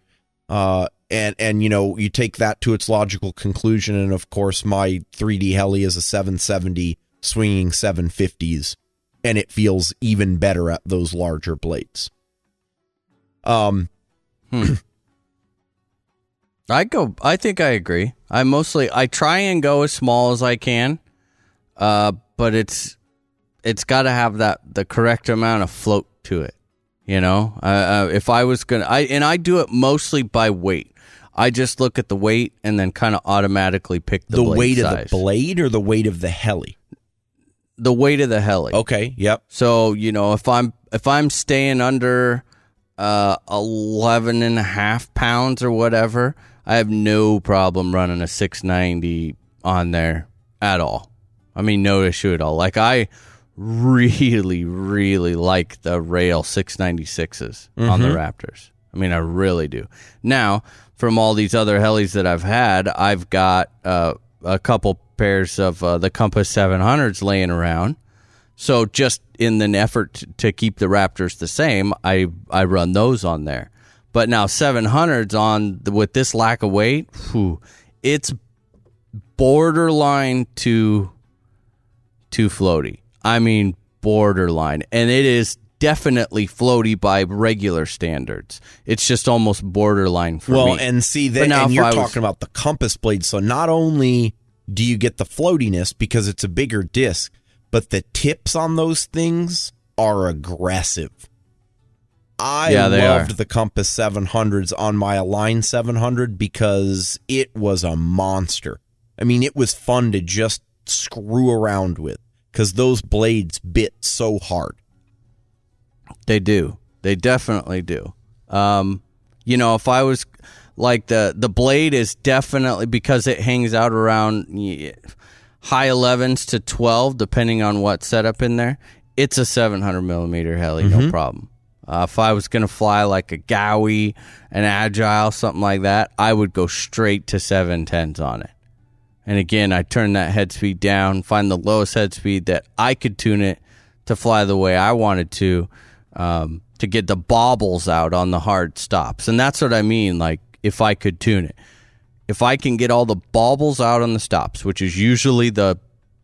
Uh, and and you know you take that to its logical conclusion, and of course my 3D heli is a 770 swinging 750s, and it feels even better at those larger blades. Um, I go. I think I agree. I mostly I try and go as small as I can, uh, but it's it's got to have that the correct amount of float to it. You know, uh, uh, if I was gonna, I and I do it mostly by weight. I just look at the weight and then kind of automatically pick the, the weight size. of the blade or the weight of the heli. the weight of the heli. Okay, yep. So, you know, if I'm if I'm staying under uh 11 and a half pounds or whatever, I have no problem running a 690 on there at all. I mean, no issue at all. Like I really really like the Rail 696s on the Raptors. I mean, I really do. Now, from all these other helis that I've had, I've got uh, a couple pairs of uh, the Compass 700s laying around. So just in an effort to keep the Raptors the same, I I run those on there. But now 700s on the, with this lack of weight, whew, it's borderline to too floaty. I mean borderline, and it is definitely floaty by regular standards. It's just almost borderline for well, me. and see then and you're was- talking about the compass blade. So not only do you get the floatiness because it's a bigger disc, but the tips on those things are aggressive. I Yeah, loved are. the Compass 700s on my Align 700 because it was a monster. I mean, it was fun to just screw around with because those blades bit so hard. They do. They definitely do. Um, you know, if I was like the the blade is definitely because it hangs out around high 11s to 12, depending on what setup in there. It's a 700 millimeter heli, no problem. Uh, if I was gonna fly like a Gaui, an Agile, something like that, I would go straight to 710s on it. And again, I turn that head speed down, find the lowest head speed that I could tune it to fly the way I wanted to, um, to get the bobbles out on the hard stops. And that's what I mean. Like, if I could tune it, if I can get all the bobbles out on the stops, which is usually the,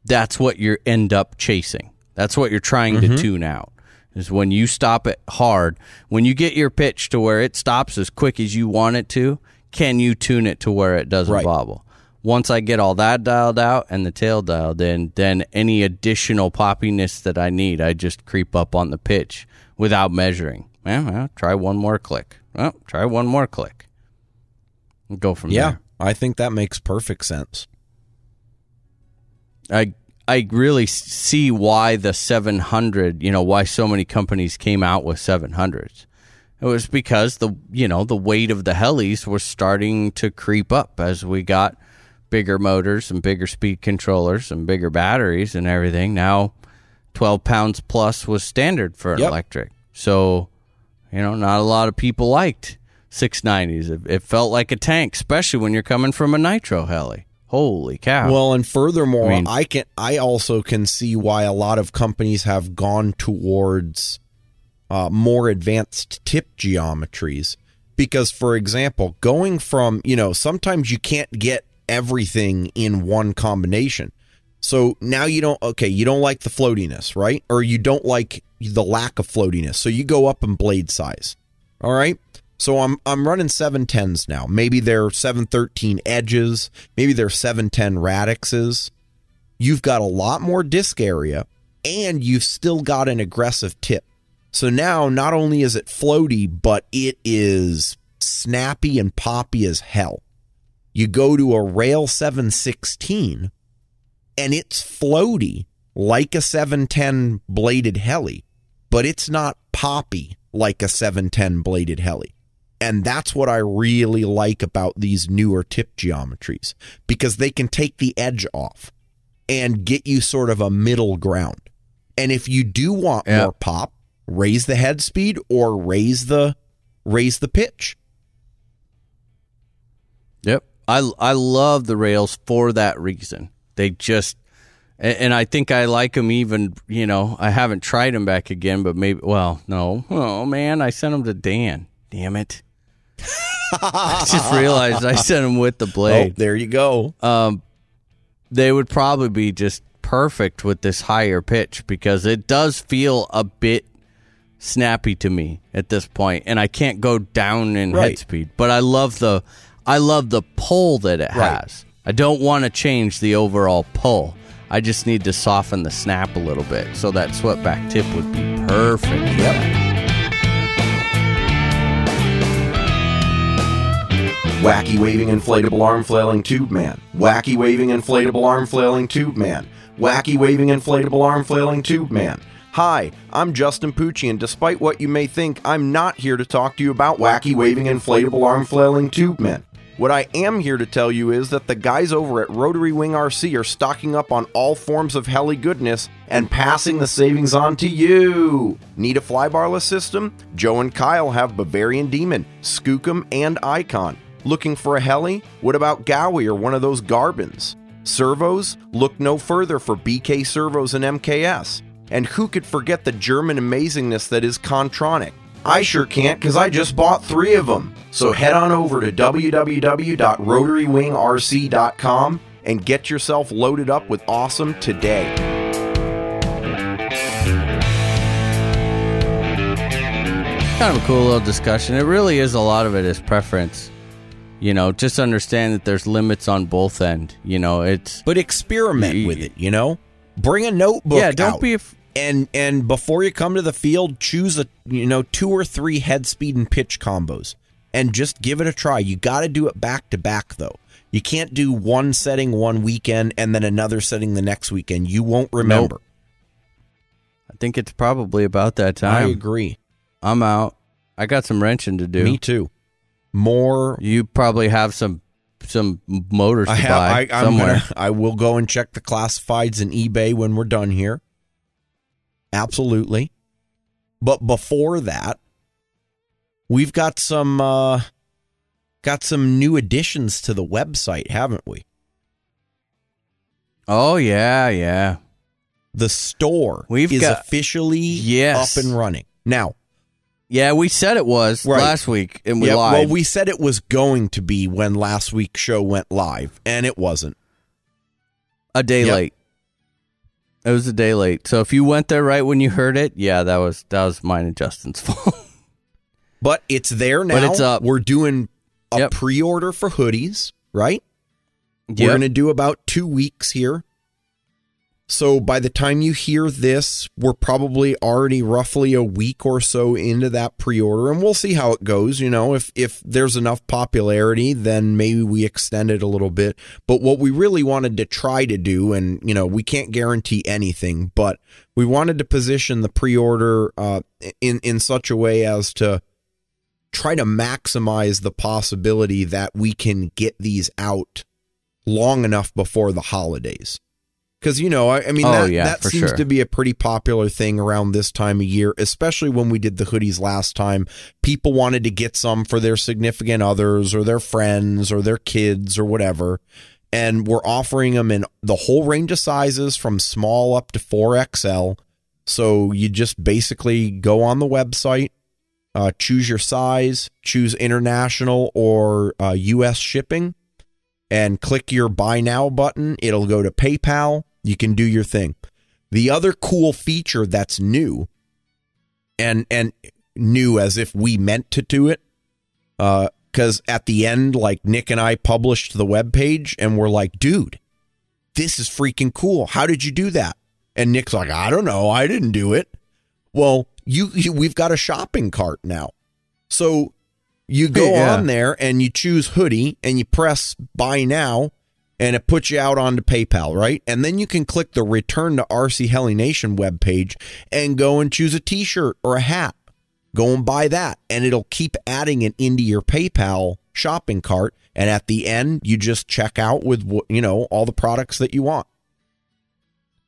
that's what you end up chasing. That's what you're trying Mm-hmm. to tune out. Is when you stop it hard, when you get your pitch to where it stops as quick as you want it to, can you tune it to where it doesn't Right. bobble? Once I get all that dialed out and the tail dialed in, then any additional poppiness that I need, I just creep up on the pitch without measuring. Well, well try one more click. Well, try one more click. And go from Yeah, there. Yeah, I think that makes perfect sense. I I really see why the 700, you know, why so many companies came out with 700s. It was because the, you know, the weight of the helis was starting to creep up as we got bigger motors and bigger speed controllers and bigger batteries and everything. Now 12 pounds plus was standard for an Yep. electric. So, you know, not a lot of people liked 690s. It, it felt like a tank, especially when you're coming from a nitro heli. Holy cow. Well, and furthermore, I mean- I can I also can see why a lot of companies have gone towards uh, more advanced tip geometries. Because, for example, going from you know sometimes you can't get everything in one combination. So now you don't okay, you don't like the floatiness, right? Or you don't like the lack of floatiness. So you go up in blade size. All right? So I'm I'm running 710s now. Maybe they're 713 edges, maybe they're 710 radixes. You've got a lot more disc area and you've still got an aggressive tip. So now not only is it floaty, but it is snappy and poppy as hell. You go to a Rail 716 and it's floaty like a 710 bladed heli, but it's not poppy like a 710 bladed heli. And that's what I really like about these newer tip geometries because they can take the edge off and get you sort of a middle ground. And if you do want more pop, raise the head speed or raise the raise the pitch. Yep. I I love the rails for that reason. They just and, I think I like them even, you know, I haven't tried them back again, but maybe well, no. Oh man, I sent them to Dan. Damn it. I just realized I sent them with the Oh, blade. there you go. Um, They would probably be just perfect with this higher pitch because it does feel a bit snappy to me at this point and I can't go down in Right. head speed but I love the I love the pull that it Right. has I don't want to change the overall pull I just need to soften the snap a little bit so that swept back tip would be perfect yep Wacky waving inflatable arm flailing tube man. Wacky waving inflatable arm flailing tube man. Wacky waving inflatable arm flailing tube man. Hi, I'm Justin Pucci, and despite what you may think, I'm not here to talk to you about wacky waving inflatable arm flailing tube men. What I am here to tell you is that the guys over at Rotary Wing RC are stocking up on all forms of heli goodness and passing the savings on to you. Need a flybarless system? Joe and Kyle have Bavarian Demon, Skookum, and Icon. Looking for a heli? What about Gaui or one of those Goblins? Servos? Look no further for BK Servos and MKS. And who could forget the German amazingness that is Kontronik? I sure can't because I just bought three of them. So head on over to www.rotarywingrc.com and get yourself loaded up with awesome today. kind of a cool little discussion it really is a lot of it is preference you know just understand that there's limits on both end you know it's But experiment with it, you know? Bring a notebook yeah don't out. be af- and and before you come to the field, choose a you know two or three head speed and pitch combos, and just give it a try. You got to do it back to back though. You can't do one setting one weekend and then another setting the next weekend. You won't remember. I think it's probably about that time. I agree. I'm out. I got some wrenching to do. Me too. More. You probably have some some motors to I have. buy I, I'm somewhere. gonna, I will go and check the classifieds and eBay when we're done here. Absolutely. But before that, we've got some uh got some new additions to the website, haven't we? Oh yeah, yeah. The store We've is got- officially Yes. up and running. Now, Yeah, we said it was Right. last week and we yeah, lied. well, we said it was going to be when last week's show went live, and it wasn't. a day Yep. late. It was a day late. So if you went there right when you heard it, yeah, that was that was mine and Justin's fault. But it's there now. But it's up. We're doing a Yep. pre-order for hoodies, right? We're going to do about two weeks here. So by the time you hear this, we're probably already roughly a week or so into that pre-order, and we'll see how it goes. You know, if if there's enough popularity, then maybe we extend it a little bit. But what we really wanted to try to do, and you know, we can't guarantee anything, but we wanted to position the pre-order uh, in in such a way as to try to maximize the possibility that we can get these out long enough before the holidays. Because you know, I, I mean, Oh, that, yeah, that seems sure. to be a pretty popular thing around this time of year, especially when we did the hoodies last time. People wanted to get some for their significant others or their friends or their kids or whatever. And we're offering them in the whole range of sizes from small up to 4XL. So you just basically go on the website, uh, choose your size, choose international or uh, U.S. shipping, and click your buy now button. It'll go to PayPal. You can do your thing. The other cool feature that's new, and and new as if we meant to do it, uh, because at the end, like Nick and I published the web page, and we're like, dude, this is freaking cool. How did you do that? And Nick's like, I don't know. I didn't do it. Well, you, you we've got a shopping cart now. So you go Yeah. on there and you choose hoodie and you press buy now and it puts you out onto PayPal, right? And then you can click the return to RC Heli Nation webpage and go and choose a t-shirt or a hat. Go and buy that and it'll keep adding it into your PayPal shopping cart and at the end you just check out with you know all the products that you want.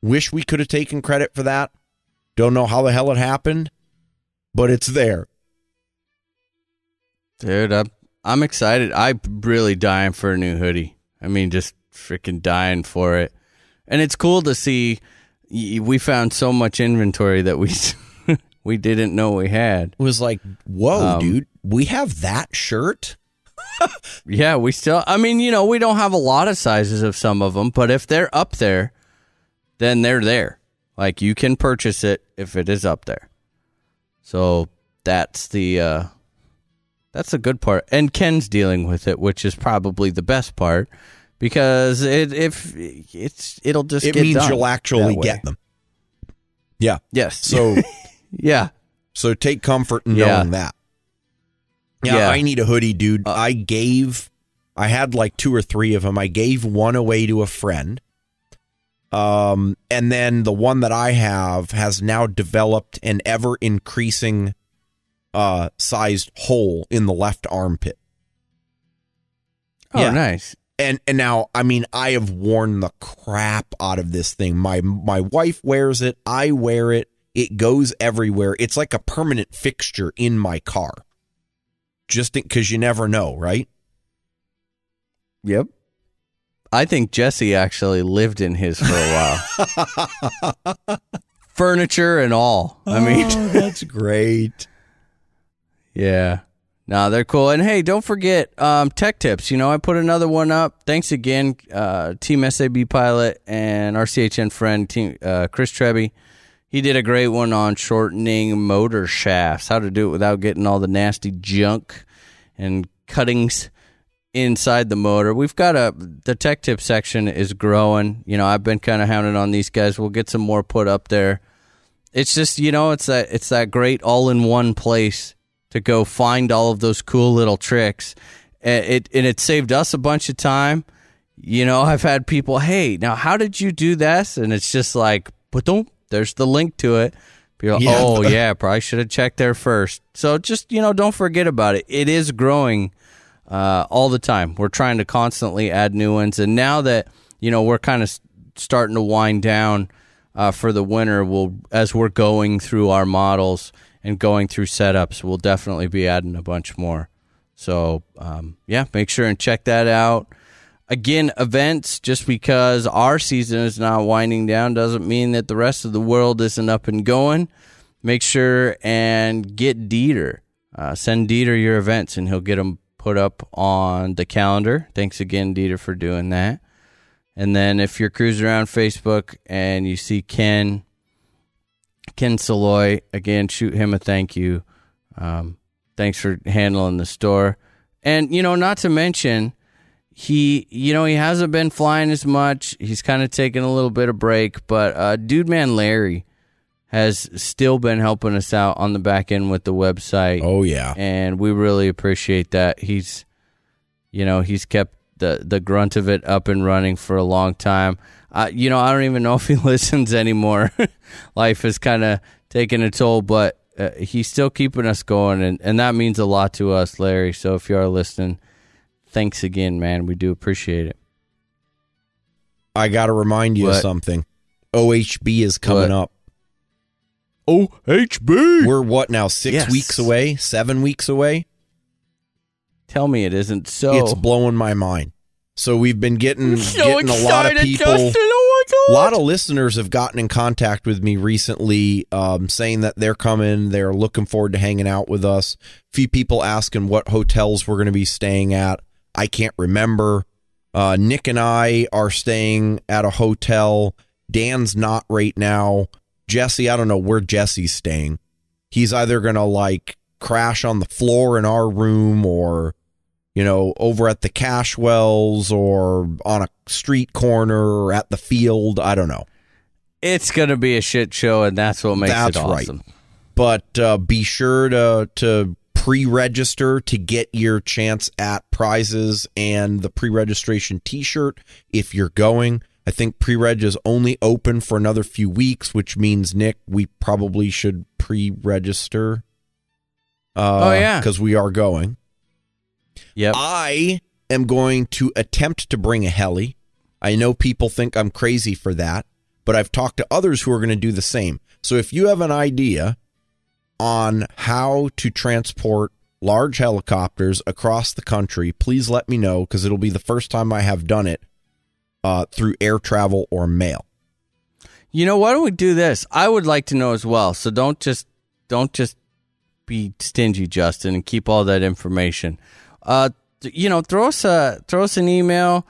Wish we could have taken credit for that. Don't know how the hell it happened, but it's there. Dude, I'm I'm excited. I'm really dying for a new hoodie. I mean, just freaking dying for it. And it's cool to see we found so much inventory that we we didn't know we had. It was like, whoa, Um, dude, we have that shirt. Yeah, we still I mean, you know, we don't have a lot of sizes of some of them, but if they're up there, then they're there. Like you can purchase it if it is up there. So that's the uh that's the good part. And Ken's dealing with it, which is probably the best part because it if it's it'll just It means you'll actually get them. Yeah. Yes. So yeah. so take comfort in Yeah. knowing that. Yeah, Yeah. I need a hoodie, dude. Uh, I gave I had like two or three of them. I gave one away to a friend. Um and then the one that I have has now developed an ever increasing uh sized hole in the left armpit. Oh, Yeah. nice. And and now I mean I have worn the crap out of this thing. My my wife wears it, I wear it. It goes everywhere. It's like a permanent fixture in my car. Just because you never know, right? Yep. I think Jesse actually lived in his for a while. Furniture and all. I mean, Oh, that's great. yeah. No, they're cool. And hey, don't forget um, tech tips. You know, I put another one up. Thanks again, uh, Team SAB pilot and RCHN friend, team uh, Chris Treby. He did a great one on shortening motor shafts, how to do it without getting all the nasty junk and cuttings inside the motor. We've got a the tech tip section is growing. You know, I've been kind of hounding on these guys. We'll get some more put up there. It's just you know, it's that it's that great all in one place to go find all of those cool little tricks. And it and it saved us a bunch of time. You know, I've had people, hey, now how did you do this? And it's just like, but don't. There's the link to it. People, Yeah. oh yeah, probably should have checked there first. So just you know, don't forget about it. It is growing uh, all the time. We're trying to constantly add new ones, and now that you know we're kind of starting to wind down uh, for the winter, we'll as we're going through our models and going through setups, we'll definitely be adding a bunch more. So um, yeah, make sure and check that out. Again, events. Just because our season is not winding down doesn't mean that the rest of the world isn't up and going. Make sure and get Dieter. Uh, send Dieter your events, and he'll get them put up on the calendar. Thanks again, Dieter, for doing that. And then if you're cruising around Facebook and you see Ken, Ken Saloy, again, shoot him a thank you. Um, thanks for handling the store. And, you know, not to mention, he, you know, he hasn't been flying as much. He's kind of taking a little bit of break, but uh, Dude Man Larry has still been helping us out on the back end with the website Oh yeah. and we really appreciate that. He's, you know, he's kept the the grunt of it up and running for a long time. Uh, you know, I don't even know if he listens anymore. Life has kind of taken a toll, but uh, he's still keeping us going, and and that means a lot to us, Larry. So if you are listening, thanks again, man. We do appreciate it. I got to remind you of something. OHB is coming What? up. OHB. We're what now? 6 Yes. weeks away? 7 weeks away? Tell me it isn't so. It's blowing my mind. So we've been getting so getting a lot of people Justin. Oh a lot of listeners have gotten in contact with me recently um, saying that they're coming they're looking forward to hanging out with us. A few people asking what hotels we're going to be staying at. I can't remember. Uh, nick and i are staying at a hotel. Dan's not right now. Jesse i don't know where jesse's staying. He's either going to like crash on the floor in our room or you know, over at the Cashwells or on a street corner or at the field. I don't know. It's gonna be a shit show, and that's what makes That's it right. awesome. but uh, be sure to to pre-register to get your chance at prizes and the pre-registration T-shirt if you're going. I think pre-reg is only open for another few weeks, which means Nick, we probably should pre-register. Uh, Oh, yeah. because we are going. Yep. I am going to attempt to bring a heli. I know people think I'm crazy for that, but I've talked to others who are going to do the same. So if you have an idea on how to transport large helicopters across the country, please let me know because it'll be the first time I have done it uh, through air travel or mail. You know, why don't we do this? I would like to know as well. So don't just don't just be stingy, Justin, and keep all that information. Uh, you know, throw us a throw us an email,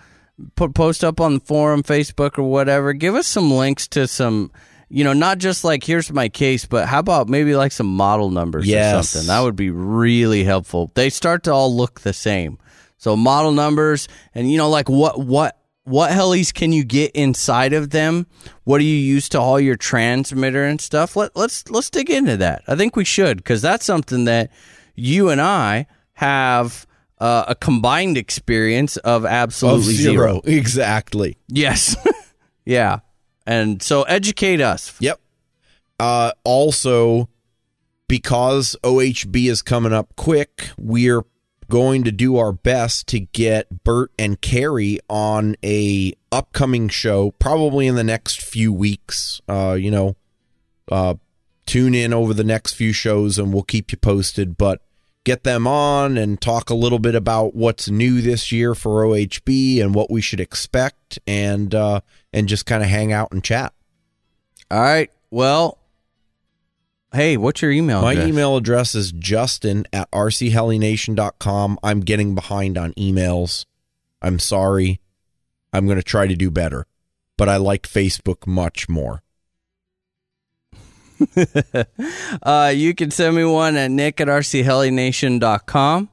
put post up on the forum, Facebook or whatever. Give us some links to some, you know, not just like here's my case, but how about maybe like some model numbers or something. That would be really helpful. They start to all look the same. So model numbers and you know like what what what helis can you get inside of them? What do you use to haul your transmitter and stuff? Let let's let's dig into that. I think we should cuz that's something that you and I have uh, a combined experience of Of absolutely zero. Exactly. Yes. yeah. And so educate us. Yep. Uh, also, because OHB is coming up quick, we're going to do our best to get Bert and Carrie on a upcoming show, probably in the next few weeks. Uh, you know, uh, tune in over the next few shows, and we'll keep you posted. But get them on and talk a little bit about what's new this year for OHB and what we should expect, and uh, and just kind of hang out and chat. All right. Well, hey, what's your email My address? email address is justin at rchelination.com. I'm getting behind on emails. I'm sorry. I'm going to try to do better, but I like Facebook much more. uh, you can send me one at nick at rchelination.com.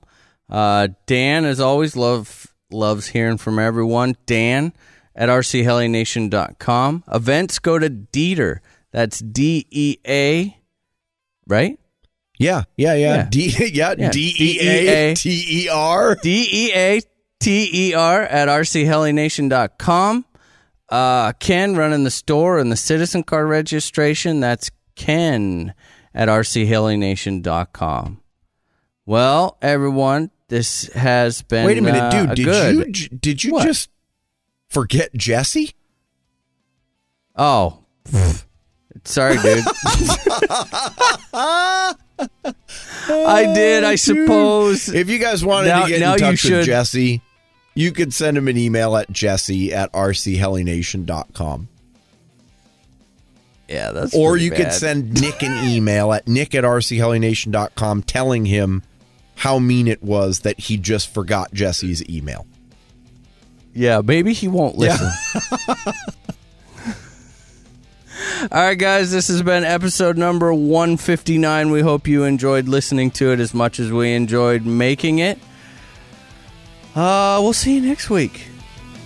Uh, Dan, as always, love loves hearing from everyone. Dan at rchelination.com. Events go to Deater. That's D E A, right? Yeah, yeah, yeah. Yeah. D, yeah, Yeah. D E A T E R. D E A T E R at rchelination.com. Uh, Ken running the store and the citizen card registration. That's Ken at rchelination.com. Well, everyone, this has been. Wait a minute, uh, dude. a Did good. you j- did you What? just forget Jesse? Oh, sorry, dude. I did, I suppose. If you guys wanted Now- to get in touch with Jesse, you could send him an email at jesse at rchelination.com. Yeah, that's or you could send Nick an email at nick at rchelination.com telling him how mean it was that he just forgot Jesse's email. Yeah, maybe he won't listen. All right, guys, this has been episode number 159. We hope you enjoyed listening to it as much as we enjoyed making it. Uh, we'll see you next week.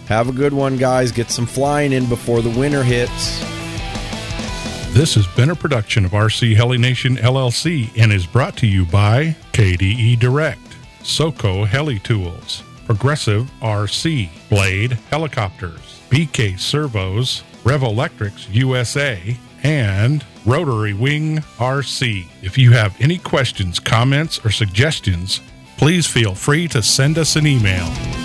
Have a good one, guys. Get some flying in before the winter hits. This has been a production of RC Heli Nation LLC and is brought to you by KDE Direct, SOCO Heli Tools, Progressive RC, Blade Helicopters, BK Servos, Revo Electrix USA, and Rotary Wing RC. If you have any questions, comments, or suggestions, please feel free to send us an email.